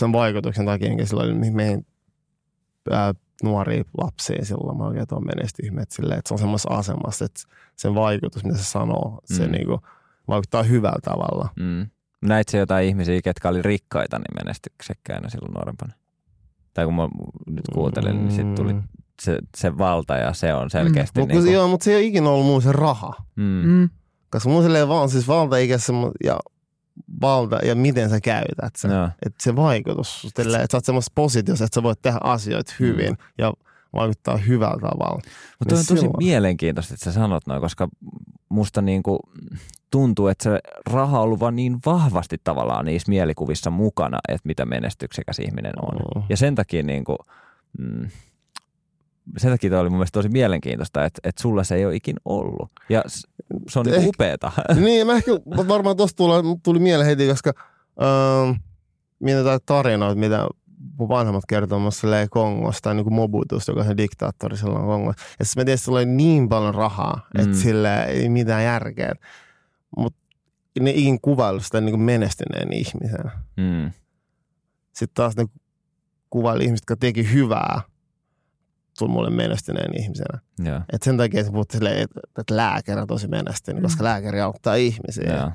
Sen vaikutuksen takia, enkä silloin oli meidän ää, nuoria lapsia silloin, mä oikein tuon menestynyt ihminen, että, silleen, että se on semmoisessa asemassa, että sen vaikutus, mitä se sanoo, se Mm. niinku, vaikuttaa hyvällä tavalla. Mm. Näit se jotain ihmisiä, ketkä oli rikkaita, niin menestyksekkäinä silloin nuorempana? Tai kun mä nyt kuuntelin, niin sitten tuli Mm. se, se valta ja se on selkeästi Mutta niin niin joo, mutta se ei ole ikinä ollut mun se raha. mm. Mm. Koska mun silleen vaan siis valta eikä semmo, ja valta ja miten sä käytät sen. Joo. Että se vaikutus, että sä oot semmoisessa positiossa, että sä voit tehdä asioita hyvin Mm. ja vaikuttaa hyvällä tavalla. Mutta on Niin tosi silloin- mielenkiintoista, että sä sanot noin, koska musta niinku tuntuu, että se raha on ollut vaan niin vahvasti tavallaan niissä mielikuvissa mukana, että mitä menestyksekäs ihminen on. Mm. Ja sen takia niinku, mm, sen takia toi oli mun mielestä tosi mielenkiintoista, että, että sulla se ei ole ikin ollut. Ja se on niinku Ehkä- upeeta. niin, mä ehkä varmaan tosta tuli, tuli mieleen heti, koska öö, mietitään tarinoita, mitä mun vanhemmat kertomassa Kongosta, niin kuin Mobutusta, joka on se diktaattori silloin Kongossa. Ja sitten mä tiedän, että sillä oli niin paljon rahaa, mm. että sillä ei mitään järkeä. Mutta ne ikin kuvailu sitä niin kuin menestyneen ihmisen. Mm. Sitten taas ne kuvaili ihmiset, jotka teki hyvää, tuli mulle menestyneen ihmisenä. Joo. Et sen takia se puhuttiin silleen, että, että lääkäri on tosi menestynyt, Mm. koska lääkäri auttaa ihmisiä. Joo.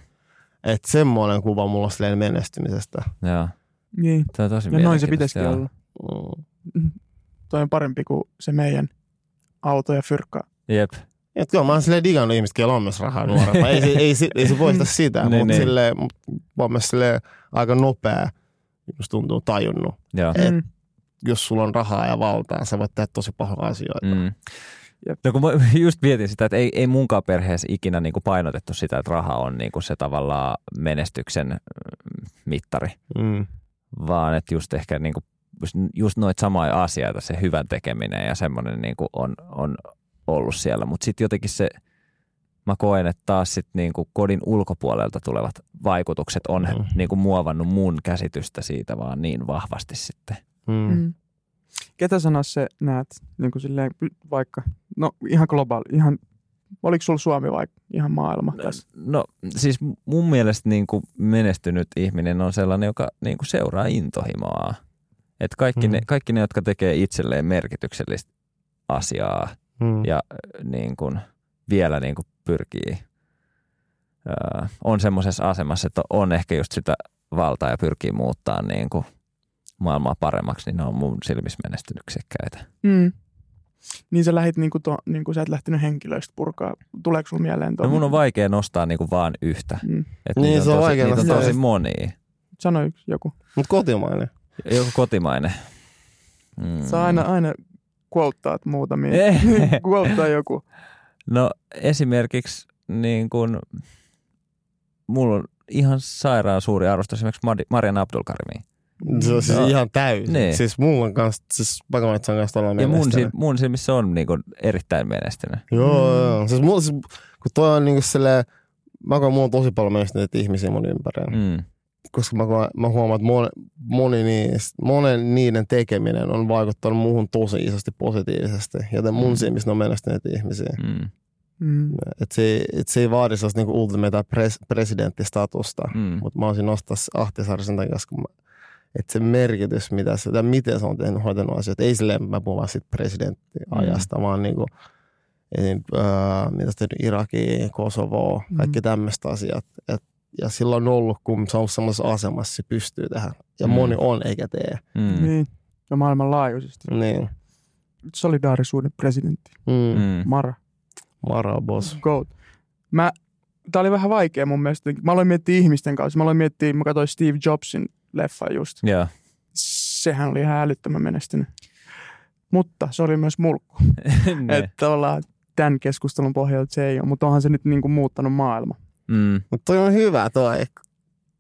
Että semmoinen kuva mulla on silleen menestymisestä. Joo. Niin. Tämä on tosi Ja noin se pitäisikin joo. olla. Mm. Toi on parempi kuin se meidän auto ja fyrkka. Jep. Et kyllä mä oon silleen digannut ihmiset, joilla on myös rahaa nuorempaa. ei, se, ei, se, ei se poista sitä, Niin, mutta niin. silleen, mut mä oon myös silleen aika nopea, jos tuntuu tajunnut. Joo. Et- Mm. Jos sulla on rahaa ja valtaa, sä voit tehdä tosi pahoja asioita. Mm. Jep. No kun mä just mietin sitä, että ei, ei munkaan perheessä ikinä niin kuin painotettu sitä, että raha on niin kuin se tavallaan menestyksen mm, mittari, Mm. vaan että just ehkä niin kuin, just, just noita samoja asioita, se hyvän tekeminen ja semmoinen niin kuin on, on ollut siellä. Mutta sitten jotenkin se, mä koen, että taas sit niin kuin kodin ulkopuolelta tulevat vaikutukset on Mm. niin kuin muovannut mun käsitystä siitä vaan niin vahvasti sitten. Mm. Mm. Ketä sä se näet, niin kuin silleen, vaikka, no ihan globaali, ihan, oliko sulla Suomi vai ihan maailma tässä? No siis mun mielestä niin kuin menestynyt ihminen on sellainen, joka niin kuin seuraa intohimoa. Et kaikki, Mm. ne, kaikki ne, jotka tekee itselleen merkityksellistä asiaa Mm. ja äh, niin kuin vielä niin kuin pyrkii, ää, on semmoisessa asemassa, että on ehkä just sitä valtaa ja pyrkii muuttaa niin kuin maailmaa paremmaksi, niin ne on mun silmissä menestynyksekkäitä. Mm. Niin sä lähit, niin kuin to, niin kuin sä et lähtenyt henkilöistä purkaa. Tuleeko sulla mieleen tuo? No mun on vaikea nostaa niin kuin vaan yhtä. Mm. Et Niin, se on tosi, vaikea niitä on tosi monia. Sano yksi joku. Mutta kotimainen. Joku kotimainen. Mm. Sä aina, aina quoteaat muutamia. Eh. Quotea joku. No esimerkiksi niin kun, mulla on ihan sairaan suuri arvostus esimerkiksi Madi- Marian Abdulkarimiin. Se on siis No. ihan täysin. Niin. Siis mulla on kanssa, siis Pakamatsan kanssa ollaan Ja mun, sil- mun silmissä se on niin kun, erittäin menestynyt. Joo, Mm. joo. Siis, mulla, siis, kun toi on niinku silleen, mä koen, mulla on tosi paljon menestyneitä ihmisiä mun ympärillä. Mm. Koska mä, mä huomaan, että moni, moni niistä, monen niiden tekeminen on vaikuttanut muuhun tosi isosti positiivisesti. Joten mun Mm. silmissä ne on menestyneitä ihmisiä. Mm. Mm. Et se, et se ei vaadi sellaista niinku ultimate pres, presidenttistatusta. Mm. Mutta mä olisin nostaa se Ahtisaari sen takia, mä, että se merkitys, mitä se, tai miten se on tehnyt, hoitanut asioita. Ei silleen, mä puhun vaan siitä presidenttiajasta, mm. vaan niinku, esim, äh, mitä se tehnyt Irakia, Kosovoa, kaikki mm. tämmöiset asiat. Et, ja sillä on ollut, kun se on ollut semmoisessa asemassa, se pystyy tähän. Ja Mm. moni on, eikä tee. Mm. Niin. Ja maailmanlaajuisesti. Niin. Solidaarisuuden presidentti. Mm. Mm. Mara. Mara boss. Goat. Mä, tää oli vähän vaikea mun mielestä. Mä aloin miettiä ihmisten kanssa. Mä aloin miettiä, mä katsoin Steve Jobsin leffa just. Joo. Sehän oli ihan älyttömän menestynyt. Mutta se oli myös mulkku. Ne. Että tavallaan tämän keskustelun pohjalta se ei ole. Mutta onhan se nyt niinku muuttanut maailma. Mm. Mutta toi on hyvä toi,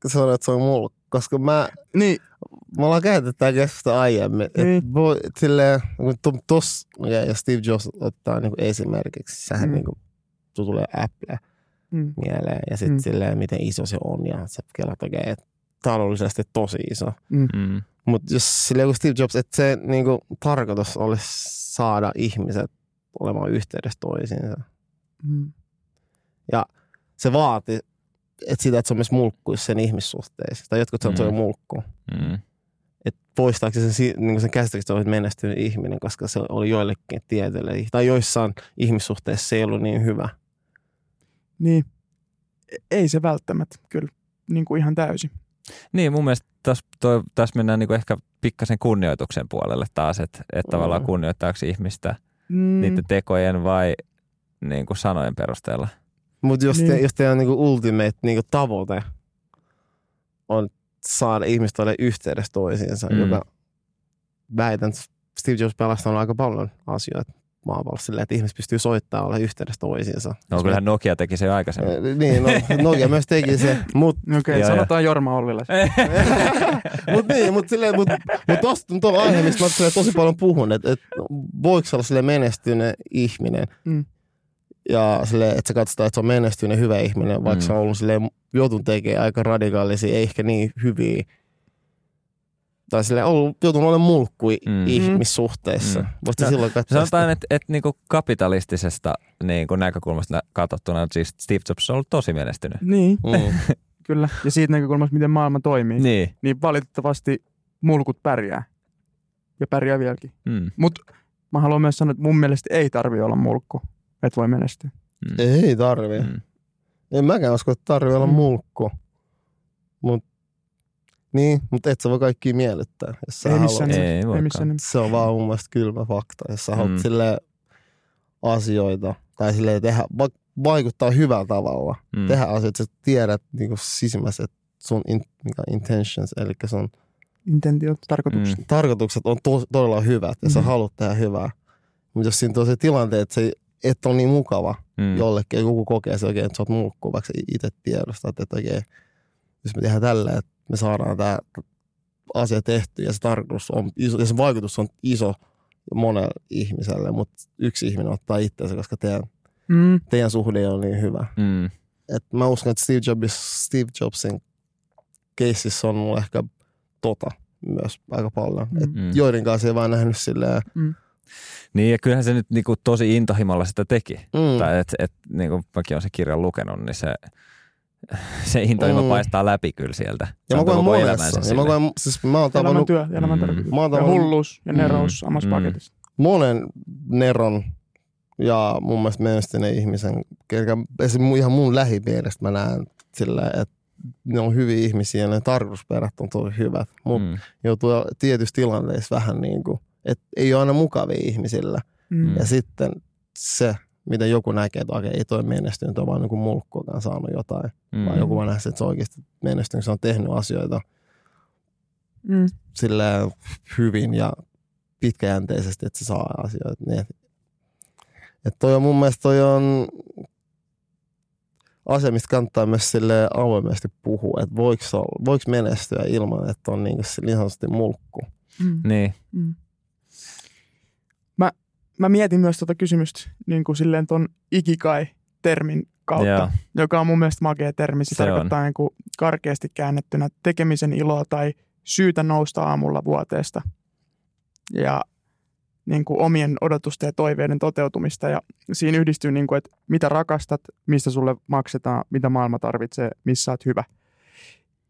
kun sanoit, että se on mulla. Koska mä, Niin, Me ollaan käyty tätä keskustelua aiemmin. Niin. Et voi, silleen, kun to, tos, ja, ja Steve Jobs ottaa niinku esimerkiksi, sehän Mm. mm. niinku, tu tulee Apple mm, mieleen. Ja sitten Mm. silleen, miten iso se on. Ja se kela tekee että taloudellisesti tosi iso. mm, Mm. Mutta jos silleen kuin Steve Jobs, että se niinku, tarkoitus olisi saada ihmiset olemaan yhteydessä toisiinsa. mm. Se vaati että sitä, että se on myös mulkkuissa sen ihmissuhteissa. Tai jotkut sanoo, että se on Mm. mulkku. Mm. että poistaako se sen, niin sen käsityksen, että olet menestynyt ihminen, koska se oli joillekin tietyille, tai joissain ihmissuhteissa se ei ollut niin hyvä. Niin. E- Ei se välttämättä kyllä niin kuin ihan täysin. Niin, mun mielestä tässä, toi, tässä mennään niinku ehkä pikkasen kunnioituksen puolelle taas, että et tavallaan Mm. kunnioittaako ihmistä Mm, niiden tekojen vai niinku sanojen perusteella. Mutta jos, Niin. te, jos teidän niin ultimate niin tavoite on saada ihmistä ole yhteydessä toisiinsa, Mm. joka väitän, että Steve Jobs pelastaa aika paljon asioita maapallossa silleen, että ihmiset pystyy soittamaan olla yhteydessä toisiinsa. No kyllähän Nokia teki se aikaisemmin. Eh, Niin, no, Nokia myös teki se, mutta Okei, okay, Joo, sanotaan Jorma Ollila. mut niin, mutta silleen, mut, mut tosta on tuolla aihe, mistä mä tosi paljon puhun, että et, voiko olla silleen menestynyt ihminen, Mm. Ja silleen, että se katsotaan, että se on menestynyt hyvä ihminen, vaikka Mm. se on ollut silleen, joutun tekemään aika radikaalisia, ei ehkä niin hyviä tai sille ollut, joutunut olemaan mulkku Mm. ihmissuhteissa. Mm. Mm. Voisi No, silloin katsoa Sanotaan, että, että niin kuin kapitalistisesta niin kuin näkökulmasta katsottuna siis Steve Jobs on ollut tosi menestynyt. Niin, Mm. kyllä. Ja siitä näkökulmasta, miten maailma toimii, niin, Niin. niin valitettavasti mulkut pärjää. Ja pärjää vieläkin. Mm. Mutta mä haluan myös sanoa, että mun mielestä ei tarvi olla mulkku, että voi menestyä. Mm. Ei tarvi. Mm. Mm. En mäkään usko, että tarvii olla Mm. mulkku. Mut, niin, mutta et sä voi kaikkia miellyttää, jos sä Ei haluat. missään Ei. Ei missään. Se on vaan mun mielestä kylmä fakta. Jos sä Mm. haluat sille asioita tai sille tehdä, va- vaikuttaa hyvällä tavalla. Mm. Mm. Tehdä asioita, että sä tiedät niin sisimmässä, että sun in, mikä on intentions, eli sun Intentiot, tarkoitukset. Mm. tarkoitukset on to, todella hyvät ja sä Mhm. haluat tehdä hyvää. Mutta jos siinä on se tilanne, että se et on niin mukava Mm. mm. jollekin, joku kokee se oikein, että sä oot mulkku, vaikka itse tiedostat, että oikein, jos me tehdään tällä, että me saadaan tämä asia tehty ja se tarkoitus on iso, ja se vaikutus on iso monelle ihmiselle, mutta yksi ihminen ottaa itseensä, koska teidän, Mm. teidän suhde on niin hyvä. Mm. Et mä uskon, että Steve, Jobs, Steve Jobsin keisissä on mulla ehkä tota myös aika paljon. Mm. Et Mm. joiden kanssa ei vaan nähnyt silleen, Niin ja kyllähän se nyt niinku tosi intohimolla sitä teki. mm, Tai et, et, niin kuin mäkin olen se kirjan lukenut, niin se, se intohimo Mm. paistaa läpi kyllä sieltä. Se ja mä koen koko monessa. Ja mä koen, siis mä oon tavannut Elämäntyö, elämän Mm. Mä oon Ja tavannut- hulluus ja nerous Mm. samassa Mm. paketissa. monen neron ja mun mielestä menestyneen ihmisen, esimerkiksi ihan mun lähipiiristä mä näen sillä, että ne on hyviä ihmisiä ja ne tarkoitusperät on tosi hyvät, mutta Mm. joutuu tietyissä tilanteissa vähän niin kuin, että ei ole aina mukavia ihmisillä. Mm. Ja sitten se, mitä joku näkee, että okei, ei toi menestynyt, on vaan niin kuin mulkkuakaan saanut jotain. Mm. Vaan joku vaan nähdä, että se oikeasti menestynyt, se on tehnyt asioita Mm. sillä hyvin ja pitkäjänteisesti, että se saa asioita. Niin, että, toi on mun mielestä toi on asia, mistä kannattaa myös sille avoimesti puhua, että voiko, voiko menestyä ilman, että on niin, niin sanotusti mulkku. Mm. Niin. Mm. Mä, mietin myös tuota kysymystä niin kuin silleen ton ikikai-termin kautta, Joo. joka on mun mielestä makea termi. Se, Se on. tarkoittaa niin kuin karkeasti käännettynä tekemisen iloa tai syytä nousta aamulla vuoteesta ja niin kuin omien odotusten ja toiveiden toteutumista. Ja siinä yhdistyy, niin kuin, että mitä rakastat, mistä sulle maksetaan, mitä maailma tarvitsee, missä oot hyvä.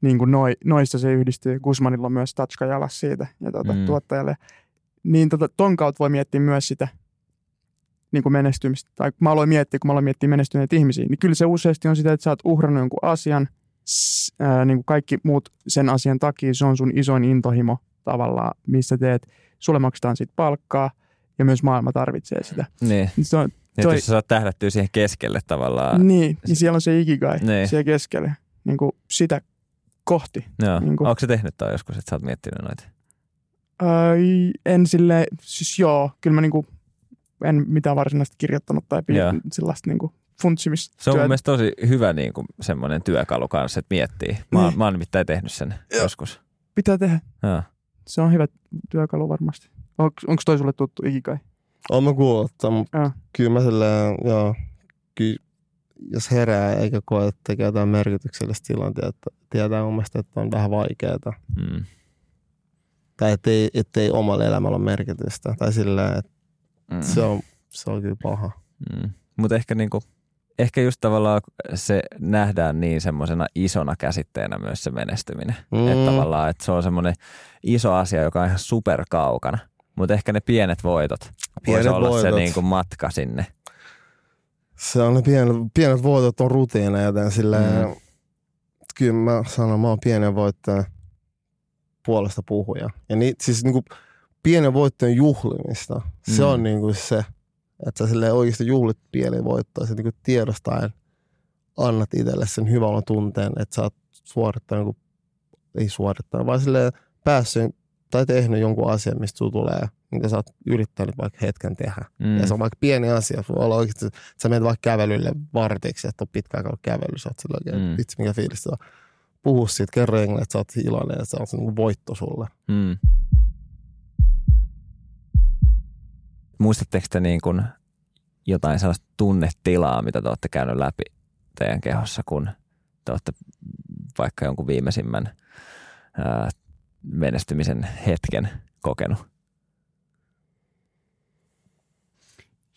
Niin kuin noi, noista se yhdistyy. Guzmanilla on myös tatska jalas siitä ja tuota, mm. tuottajalle. Niin tota, ton kautta voi miettiä myös sitä niin kuin menestymistä. Tai kun mä aloin miettiä, kun mä aloin miettiä menestyneitä ihmisiä, niin kyllä se useasti on sitä, että sä oot uhrannut jonkun asian, ää, niin kuin kaikki muut sen asian takia, se on sun isoin intohimo tavallaan, missä teet, sulle maksetaan siitä palkkaa ja myös maailma tarvitsee sitä. Niin. Niin Se on, Nyt Toi- jos sä saat tähdättyä siihen keskelle tavallaan. niin, niin siellä on se ikigai Niin. siellä keskellä, niin kuin sitä kohti. Joo. Niin kuin- Onko se tehnyt tai joskus, että sä oot miettinyt noita? Ai, en sille, siis joo, kyllä mä niin kuin, en mitään varsinaisesti kirjoittanut tai Joo. pi- sellaista niin kuin funtsimista. Se on mun mielestä tosi hyvä niin kuin, semmoinen työkalu kanssa, että miettii. Mä, oon- Niin. mä oon nimittäin tehnyt sen joskus. Pitää tehdä. Joo. Se on hyvä työkalu varmasti. Onko toi sulle tuttu ikikai? Oon mä kuullut, mutta kyllä mä silleen, joo, kyllä, jos herää eikä koe, että tekee jotain merkityksellistä tilanteetta, tietää mun mielestä, että on vähän vaikeaa. Mm. Tai ettei, ettei omalla elämällä ole merkitystä. Tai sillä, että Mm. se on, se on kyllä paha. Mm. Mutta ehkä, niinku, ehkä just tavallaan se nähdään niin semmoisena isona käsitteenä myös se menestyminen. Mm. Että tavallaan, että se on semmoinen iso asia, joka on ihan superkaukana. Mutta ehkä ne pienet voitot Pienet voisi olla voitot. se niinku matka sinne. Se on ne pienet, pienet voitot on rutiineja, joten sillä Mm. kyllä mä sanon, mä oon pienen voittajan puolesta puhuja. Ja niin, siis niinku pienen voittojen juhlimista, se Mm. on niinku se, että sä silleen oikeasti juhlit pieni voittoa, sä niinku tiedostaen annat itselle sen hyvän tunteen, että sä oot suorittanut, niinku, ei suorittanut, vaan silleen päässyt tai tehnyt jonkun asian, mistä sulla tulee, minkä sä oot yrittänyt vaikka hetken tehdä. Mm. Ja se on vaikka pieni asia. Voi olla oikeasti, sä menet vaikka kävelylle vartiksi, että on pitkä aika ollut kävely. Sä oot sillä oikein, Mm. mm. vitsi mikä fiilis se on. Puhu siitä, kerro jengille, että sä oot iloinen, että se on niin voitto sulle. Mm. Muistatteko te niin kuin jotain sellaista tunnetilaa, mitä te olette käynyt läpi teidän kehossa, kun te olette vaikka jonkun viimeisimmän ää, menestymisen hetken kokenut?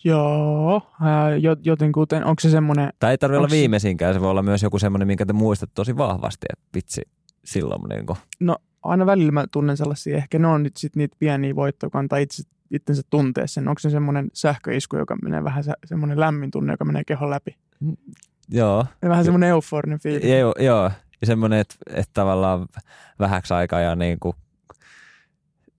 Joo, ää, jo- jotenkuten, onko se semmoinen, Tai ei tarvitse olla viimeisinkään, se voi olla myös joku semmoinen, minkä te muistat tosi vahvasti, että vitsi, silloin niin kuin, no aina välillä mä tunnen sellaisia, ehkä ne on nyt sit niitä pieniä voittoja, joka antaa itse, itsensä tuntea sen. Onko se semmoinen sähköisku, joka menee vähän se, semmoinen lämmin tunne, joka menee kehon läpi? joo, Ja vähän semmoinen euforinen fiilis. joo, joo. Ja semmoinen, että, että tavallaan vähäksi aikaa ja niin kuin,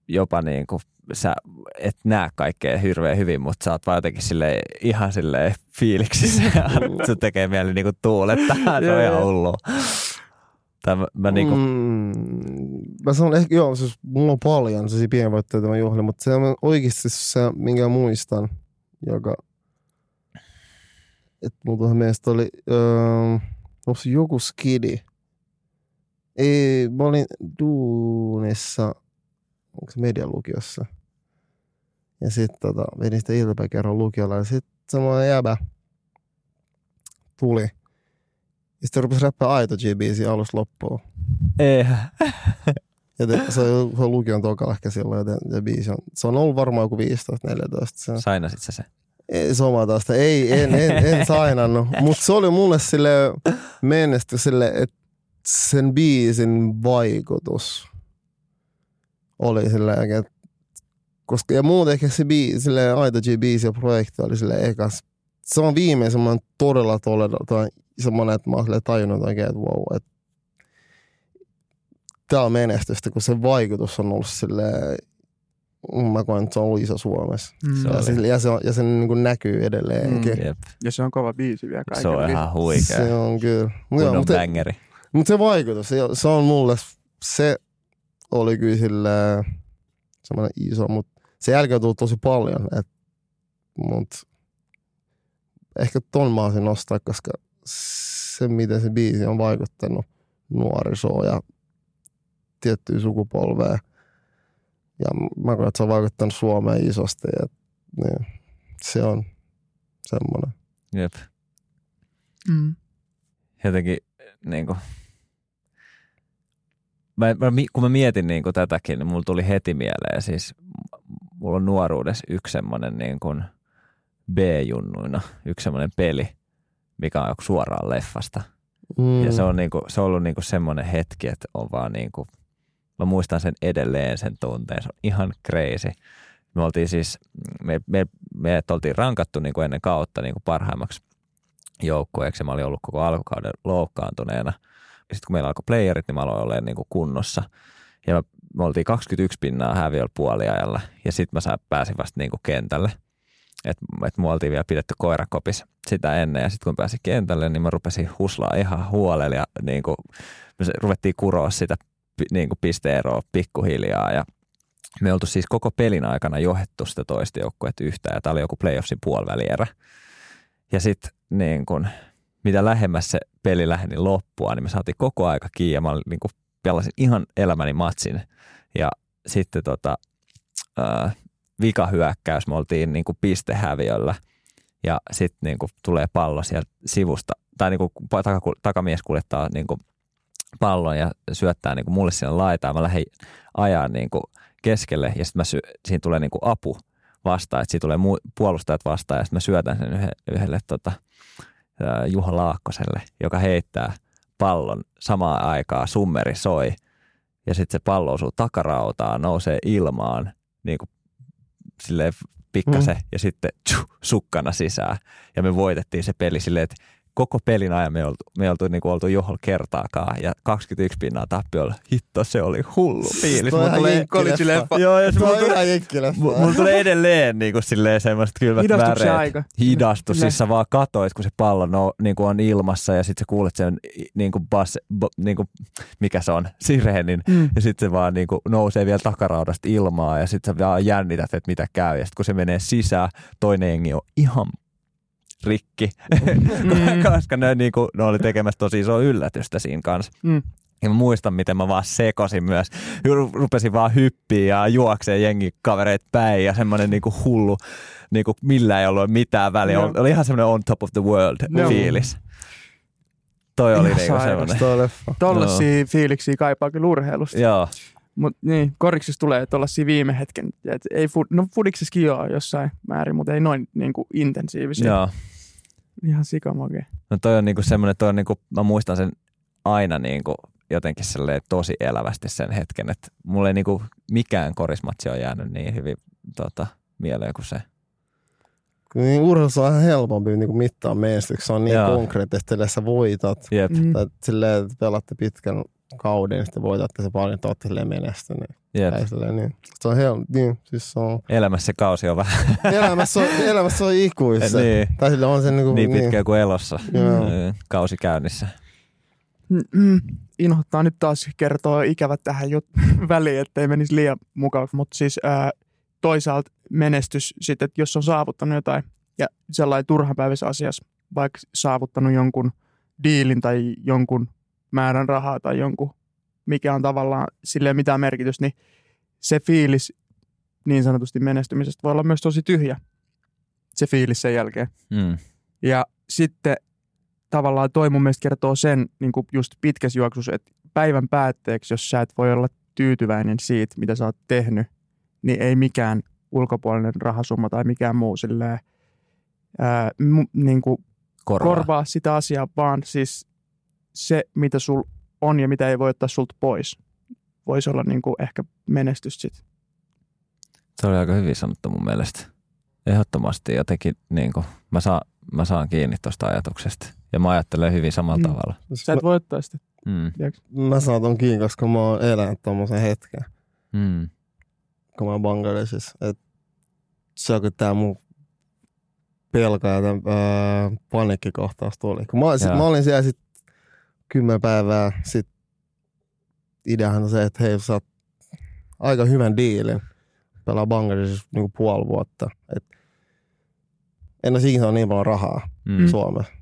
jopa niin kuin, sä et näe kaikkea hirveän hyvin, mutta sä oot vaan jotenkin silleen, ihan silleen fiiliksissä ja se tekee mieli niin kuin tuulettaa. Se on ihan hullu. Tai mä, mä niin kuin, Mm, mä sanon ehkä, joo, siis mulla on paljon sellaisia pienvoitteita mä juhlin, mutta se on oikeasti se, minkä muistan, joka, että mulla tuohon mielestä oli, öö, onko joku skidi? Ei, mä olin duunissa, onko se medialukiossa? Ja sit tota, vedin sitä iltapäiväkerran lukiolla ja sit semmoinen jäbä tuli. Ja sitten rupesi räppää Aito G-biisi alusta loppuun. eihän. Ja te, se, on, se on lukion tokalla ehkä silloin, joten se biisi on, se on ollut varmaan joku 15-14. Se, Sainasit sä se? ei, sama tästä, ei, en, en, en sainannut. Mutta se oli mulle sille menestys sille, että sen biisin vaikutus oli sille, että koska, ja muuten ehkä se biisi, sille Aito G-biisi ja projekti oli sille ekas. Se on viimein semmoinen todella, todella, tai semmoinen, että mä oon silleen tajunnut oikein, että wow, että tää on menestystä, kun se vaikutus on ollut silleen, mä koen, että se on ollut iso Suomessa. Mm. Se Ja se, ja se, on, ja se niin kuin näkyy edelleenkin. Mm. Jep. Ja se on kova biisi vielä Se kaiken on ihan huikea. Se on kyllä. Joo, Kunnon mutta, bangeri. mutta se vaikutus, se, se on mulle, se oli kyllä sille semmoinen iso, mutta se jälkeen on tullut tosi paljon. Et, mut ehkä ton mä olisin nostaa, koska se, miten se biisi on vaikuttanut nuorisoon ja tiettyyn sukupolveen. Ja mä koen, että se on vaikuttanut Suomeen isosti. Et, niin, se on semmoinen. Jep. Mm. jotenkin niin kuin, mä, mä, kun mä mietin niin kuin tätäkin, niin mulla tuli heti mieleen siis, mulla on nuoruudessa yksi semmoinen niin kuin B-junnuina, yksi semmoinen peli, mikä on joku suoraan leffasta. Mm. Ja se on, niin kuin, se on ollut niin kuin semmoinen hetki, että on vaan niin kuin, mä muistan sen edelleen sen tunteen, se on ihan crazy. Me oltiin siis, me, me, me oltiin rankattu niin kuin ennen kautta niin kuin parhaimmaksi joukkueeksi. Mä olin ollut koko alkukauden loukkaantuneena. Ja sitten kun meillä alkoi playerit, niin mä aloin olemaan niin kuin kunnossa. Ja mä, me oltiin 21 pinnaa häviöllä puoliajalla. Ja sitten mä saan, pääsin vasta niin kuin kentälle. Että et mua oltiin vielä pidetty koirakopis sitä ennen. Ja sitten kun pääsin kentälle, niin mä rupesin huslaa ihan huolella. Ja niin kuin, me ruvettiin kuroa sitä niin kuin pisteeroa pikkuhiljaa. Ja me oltu siis koko pelin aikana johettu sitä toista joukkuetta yhtään. Ja tämä oli joku playoffsin puolivälierä. Ja sitten niin mitä lähemmäs se peli läheni loppua, niin me saatiin koko aika kiinni ja mä olin, niin kun, pelasin ihan elämäni matsin. Ja sitten tota, äh, vikahyökkäys, me oltiin niin kuin pistehäviöllä ja sitten niin kuin tulee pallo sieltä sivusta, tai niin kuin takamies kuljettaa niin kuin pallon ja syöttää niin kuin mulle sinne laitaan. Mä lähdin ajaa niin kuin keskelle ja sitten sy- siinä tulee niin kuin apu vastaan, että siinä tulee mu- puolustajat vastaan ja sitten mä syötän sen yhdelle, yhdelle tota, ää, Juha Laakkoselle, joka heittää pallon samaan aikaan, summeri soi ja sitten se pallo osuu takarautaan, nousee ilmaan niin kuin silleen pikkasen mm. ja sitten tju, sukkana sisään. Ja me voitettiin se peli silleen, että koko pelin ajan me oltu, me oltu, niin kuin oltu johol kertaakaan ja 21 pinnaa tappiolla. Hitto, se oli hullu fiilis. Toi on Mulla ihan tulee- jenkkileffa. Joo, ja se mulla tulee, mulla tulee edelleen niin kuin silleen semmoiset kylmät Hidastuksen väreet. aika. Siis sä vaan katoit, kun se pallo no, niin kuin on ilmassa ja sitten sä kuulet sen, niin kuin bas, bo, niin kuin, mikä se on, sireenin. Mm. Ja sitten se vaan niin kuin nousee vielä takaraudasta ilmaa ja sitten sä vaan jännität, että mitä käy. Ja sitten kun se menee sisään, toinen jengi on ihan rikki, Mm. koska ne, niin kuin, ne oli tekemässä tosi iso yllätystä siinä kanssa. Mm. Ja mä muistan, miten mä vaan sekosin myös. Ru- Rupesin vaan hyppiä ja juoksee jengi kavereet päin ja semmoinen niinku hullu, niinku millä ei ollut mitään väliä. Joo. Oli, ihan semmoinen on top of the world Joo. fiilis. Toi oli Ihan niinku semmoinen. Tollaisia fiiliksiä kaipaa kyllä urheilusta. Joo, Mutta niin, koriksessa tulee tuollaisia viime hetken. Et ei no fudiksessakin joo jossain määrin, mutta ei noin niin kuin intensiivisiä. Joo. Ihan sikamake. No toi on niinku semmoinen, toi on niinku, mä muistan sen aina niinku jotenkin tosi elävästi sen hetken, että mulle ei niinku mikään korismatsi on jäänyt niin hyvin tota, mieleen kuin se. Niin urheilussa on ihan helpompi niin mittaa menestyksi. Se on niin Joo. konkreettisesti, että sä voitat. Jep, Mm. Tai silleen, että pelatte pitkän kauden, niin sitten voitatte se paljon, että olette silleen menestyneet. jep. Tai silleen, niin. Se on hel- niin, siis se on, Elämässä se kausi on vähän elämässä on, elämässä on ikuissa. niin, Tai sille on se niin, kuin, niin pitkä kuin elossa Joo. mm, kausi käynnissä. Mm, inhottaa nyt taas kertoa ikävät tähän jut- väliin, ettei menisi liian mukavaksi. Mutta siis ää, toisaalta menestys sitten, että jos on saavuttanut jotain ja sellainen turhanpäiväisessä asiassa, vaikka saavuttanut jonkun diilin tai jonkun määrän rahaa tai jonkun, mikä on tavallaan sille mitään merkitystä, niin se fiilis niin sanotusti menestymisestä voi olla myös tosi tyhjä, se fiilis sen jälkeen. Mm. Ja sitten tavallaan toi mun mielestä kertoo sen niin kuin just pitkässä juoksussa, että päivän päätteeksi, jos sä et voi olla tyytyväinen siitä, mitä sä oot tehnyt, niin ei mikään ulkopuolinen rahasumma tai mikään muu silleen, ää, mu, niin kuin Korvaa. korvaa sitä asiaa, vaan siis se, mitä sul on ja mitä ei voi ottaa sulta pois, voisi olla niin kuin ehkä menestys sit. Se oli aika hyvin sanottu mun mielestä. Ehdottomasti jotenkin niin kuin, mä, saan, mä saan kiinni tuosta ajatuksesta. Ja mä ajattelen hyvin samalla Mm. tavalla. Sä et voi ottaa sitä. Mm. Mä saatan kiinni, koska mä oon elänyt tommosen hetken, Mm. kun mä oon Bangladesissa. Et se on tää mun pelko ja tää, ää, paniikkikohtaus tuli. Kun mä, sit, mä olin siellä sit kymmen päivää, sit ideahan on se, että hei, sä saat aika hyvän diilin. Pelaa Bangladesissa niinku puoli vuotta. Et en ole saanut niin paljon rahaa. Mm. Suomessa.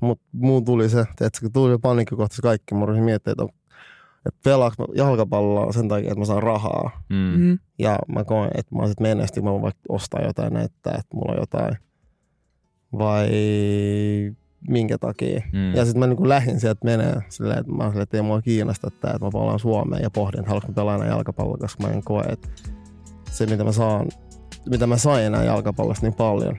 Mutta muun tuli se, että kun tuli paniikkikohtaisesti kaikki, mä rupesin miettimään, että, että pelaanko mä jalkapalloa sen takia, että mä saan rahaa. Mm. Mm. Ja mä koen, että mä sit menestyn, mä voin vaikka ostaa jotain näyttää, että mulla on jotain. Vai minkä takia. Mm. Ja sitten mä niin lähdin sieltä menee silleen, että mä olin silleen, että ei mua kiinnosta tää, että mä palaan Suomeen ja pohdin, että haluanko pelaa enää jalkapalloa, koska mä en koe, että se mitä mä saan, mitä mä sain enää jalkapallosta niin paljon,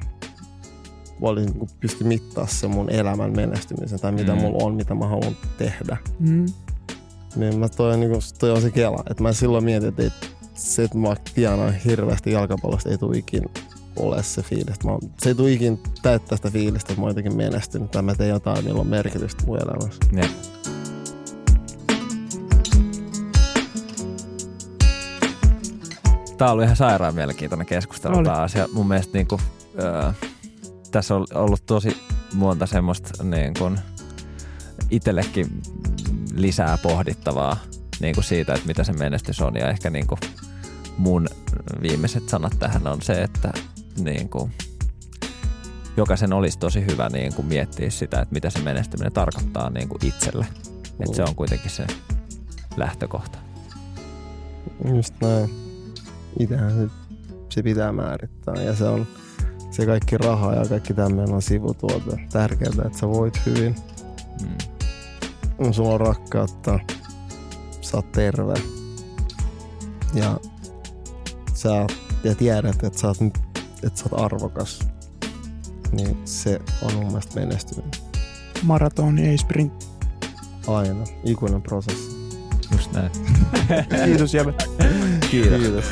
oli niin kuin pysty mittaa se mun elämän menestymisen tai mitä Mm. mulla on, mitä mä haluan tehdä. Mm. Niin mä toi, niin kuin, toi on se kela, että mä silloin mietin, että se, että mä tienaan hirveästi jalkapallosta ei tule ikin ole se fiilis. Mä, oon- se ei tule ikin täyttää sitä fiilistä, että mä oon jotenkin menestynyt tai mä teen jotain, millä on merkitystä mun elämässä. Jep. Tämä on ollut ihan sairaan mielenkiintoinen keskustelu Oli. taas ja mun mielestä niin kuin, ö, tässä on ollut tosi monta semmoista niin kuin, itsellekin lisää pohdittavaa niin kuin siitä, että mitä se menestys on ja ehkä niin kuin, mun viimeiset sanat tähän on se, että niin kuin, jokaisen olisi tosi hyvä niin kuin miettiä sitä, että mitä se menestyminen tarkoittaa niin kuin itselle. Että se on kuitenkin se lähtökohta. Just näin. Itähän se, se pitää määrittää ja se on se kaikki raha ja kaikki tämmöinen on sivutuote. Tärkeää, että sä voit hyvin. Mm. Sulla on rakkautta. Sä oot terve. Ja sä ja tiedät, että sä oot, että sä oot arvokas. Niin se on mun mielestä menestyminen. Maratoni, ei sprintti. Aina. Ikuinen prosessi. Just näin. Kiitos jäbät. Kiitos. Kiitos.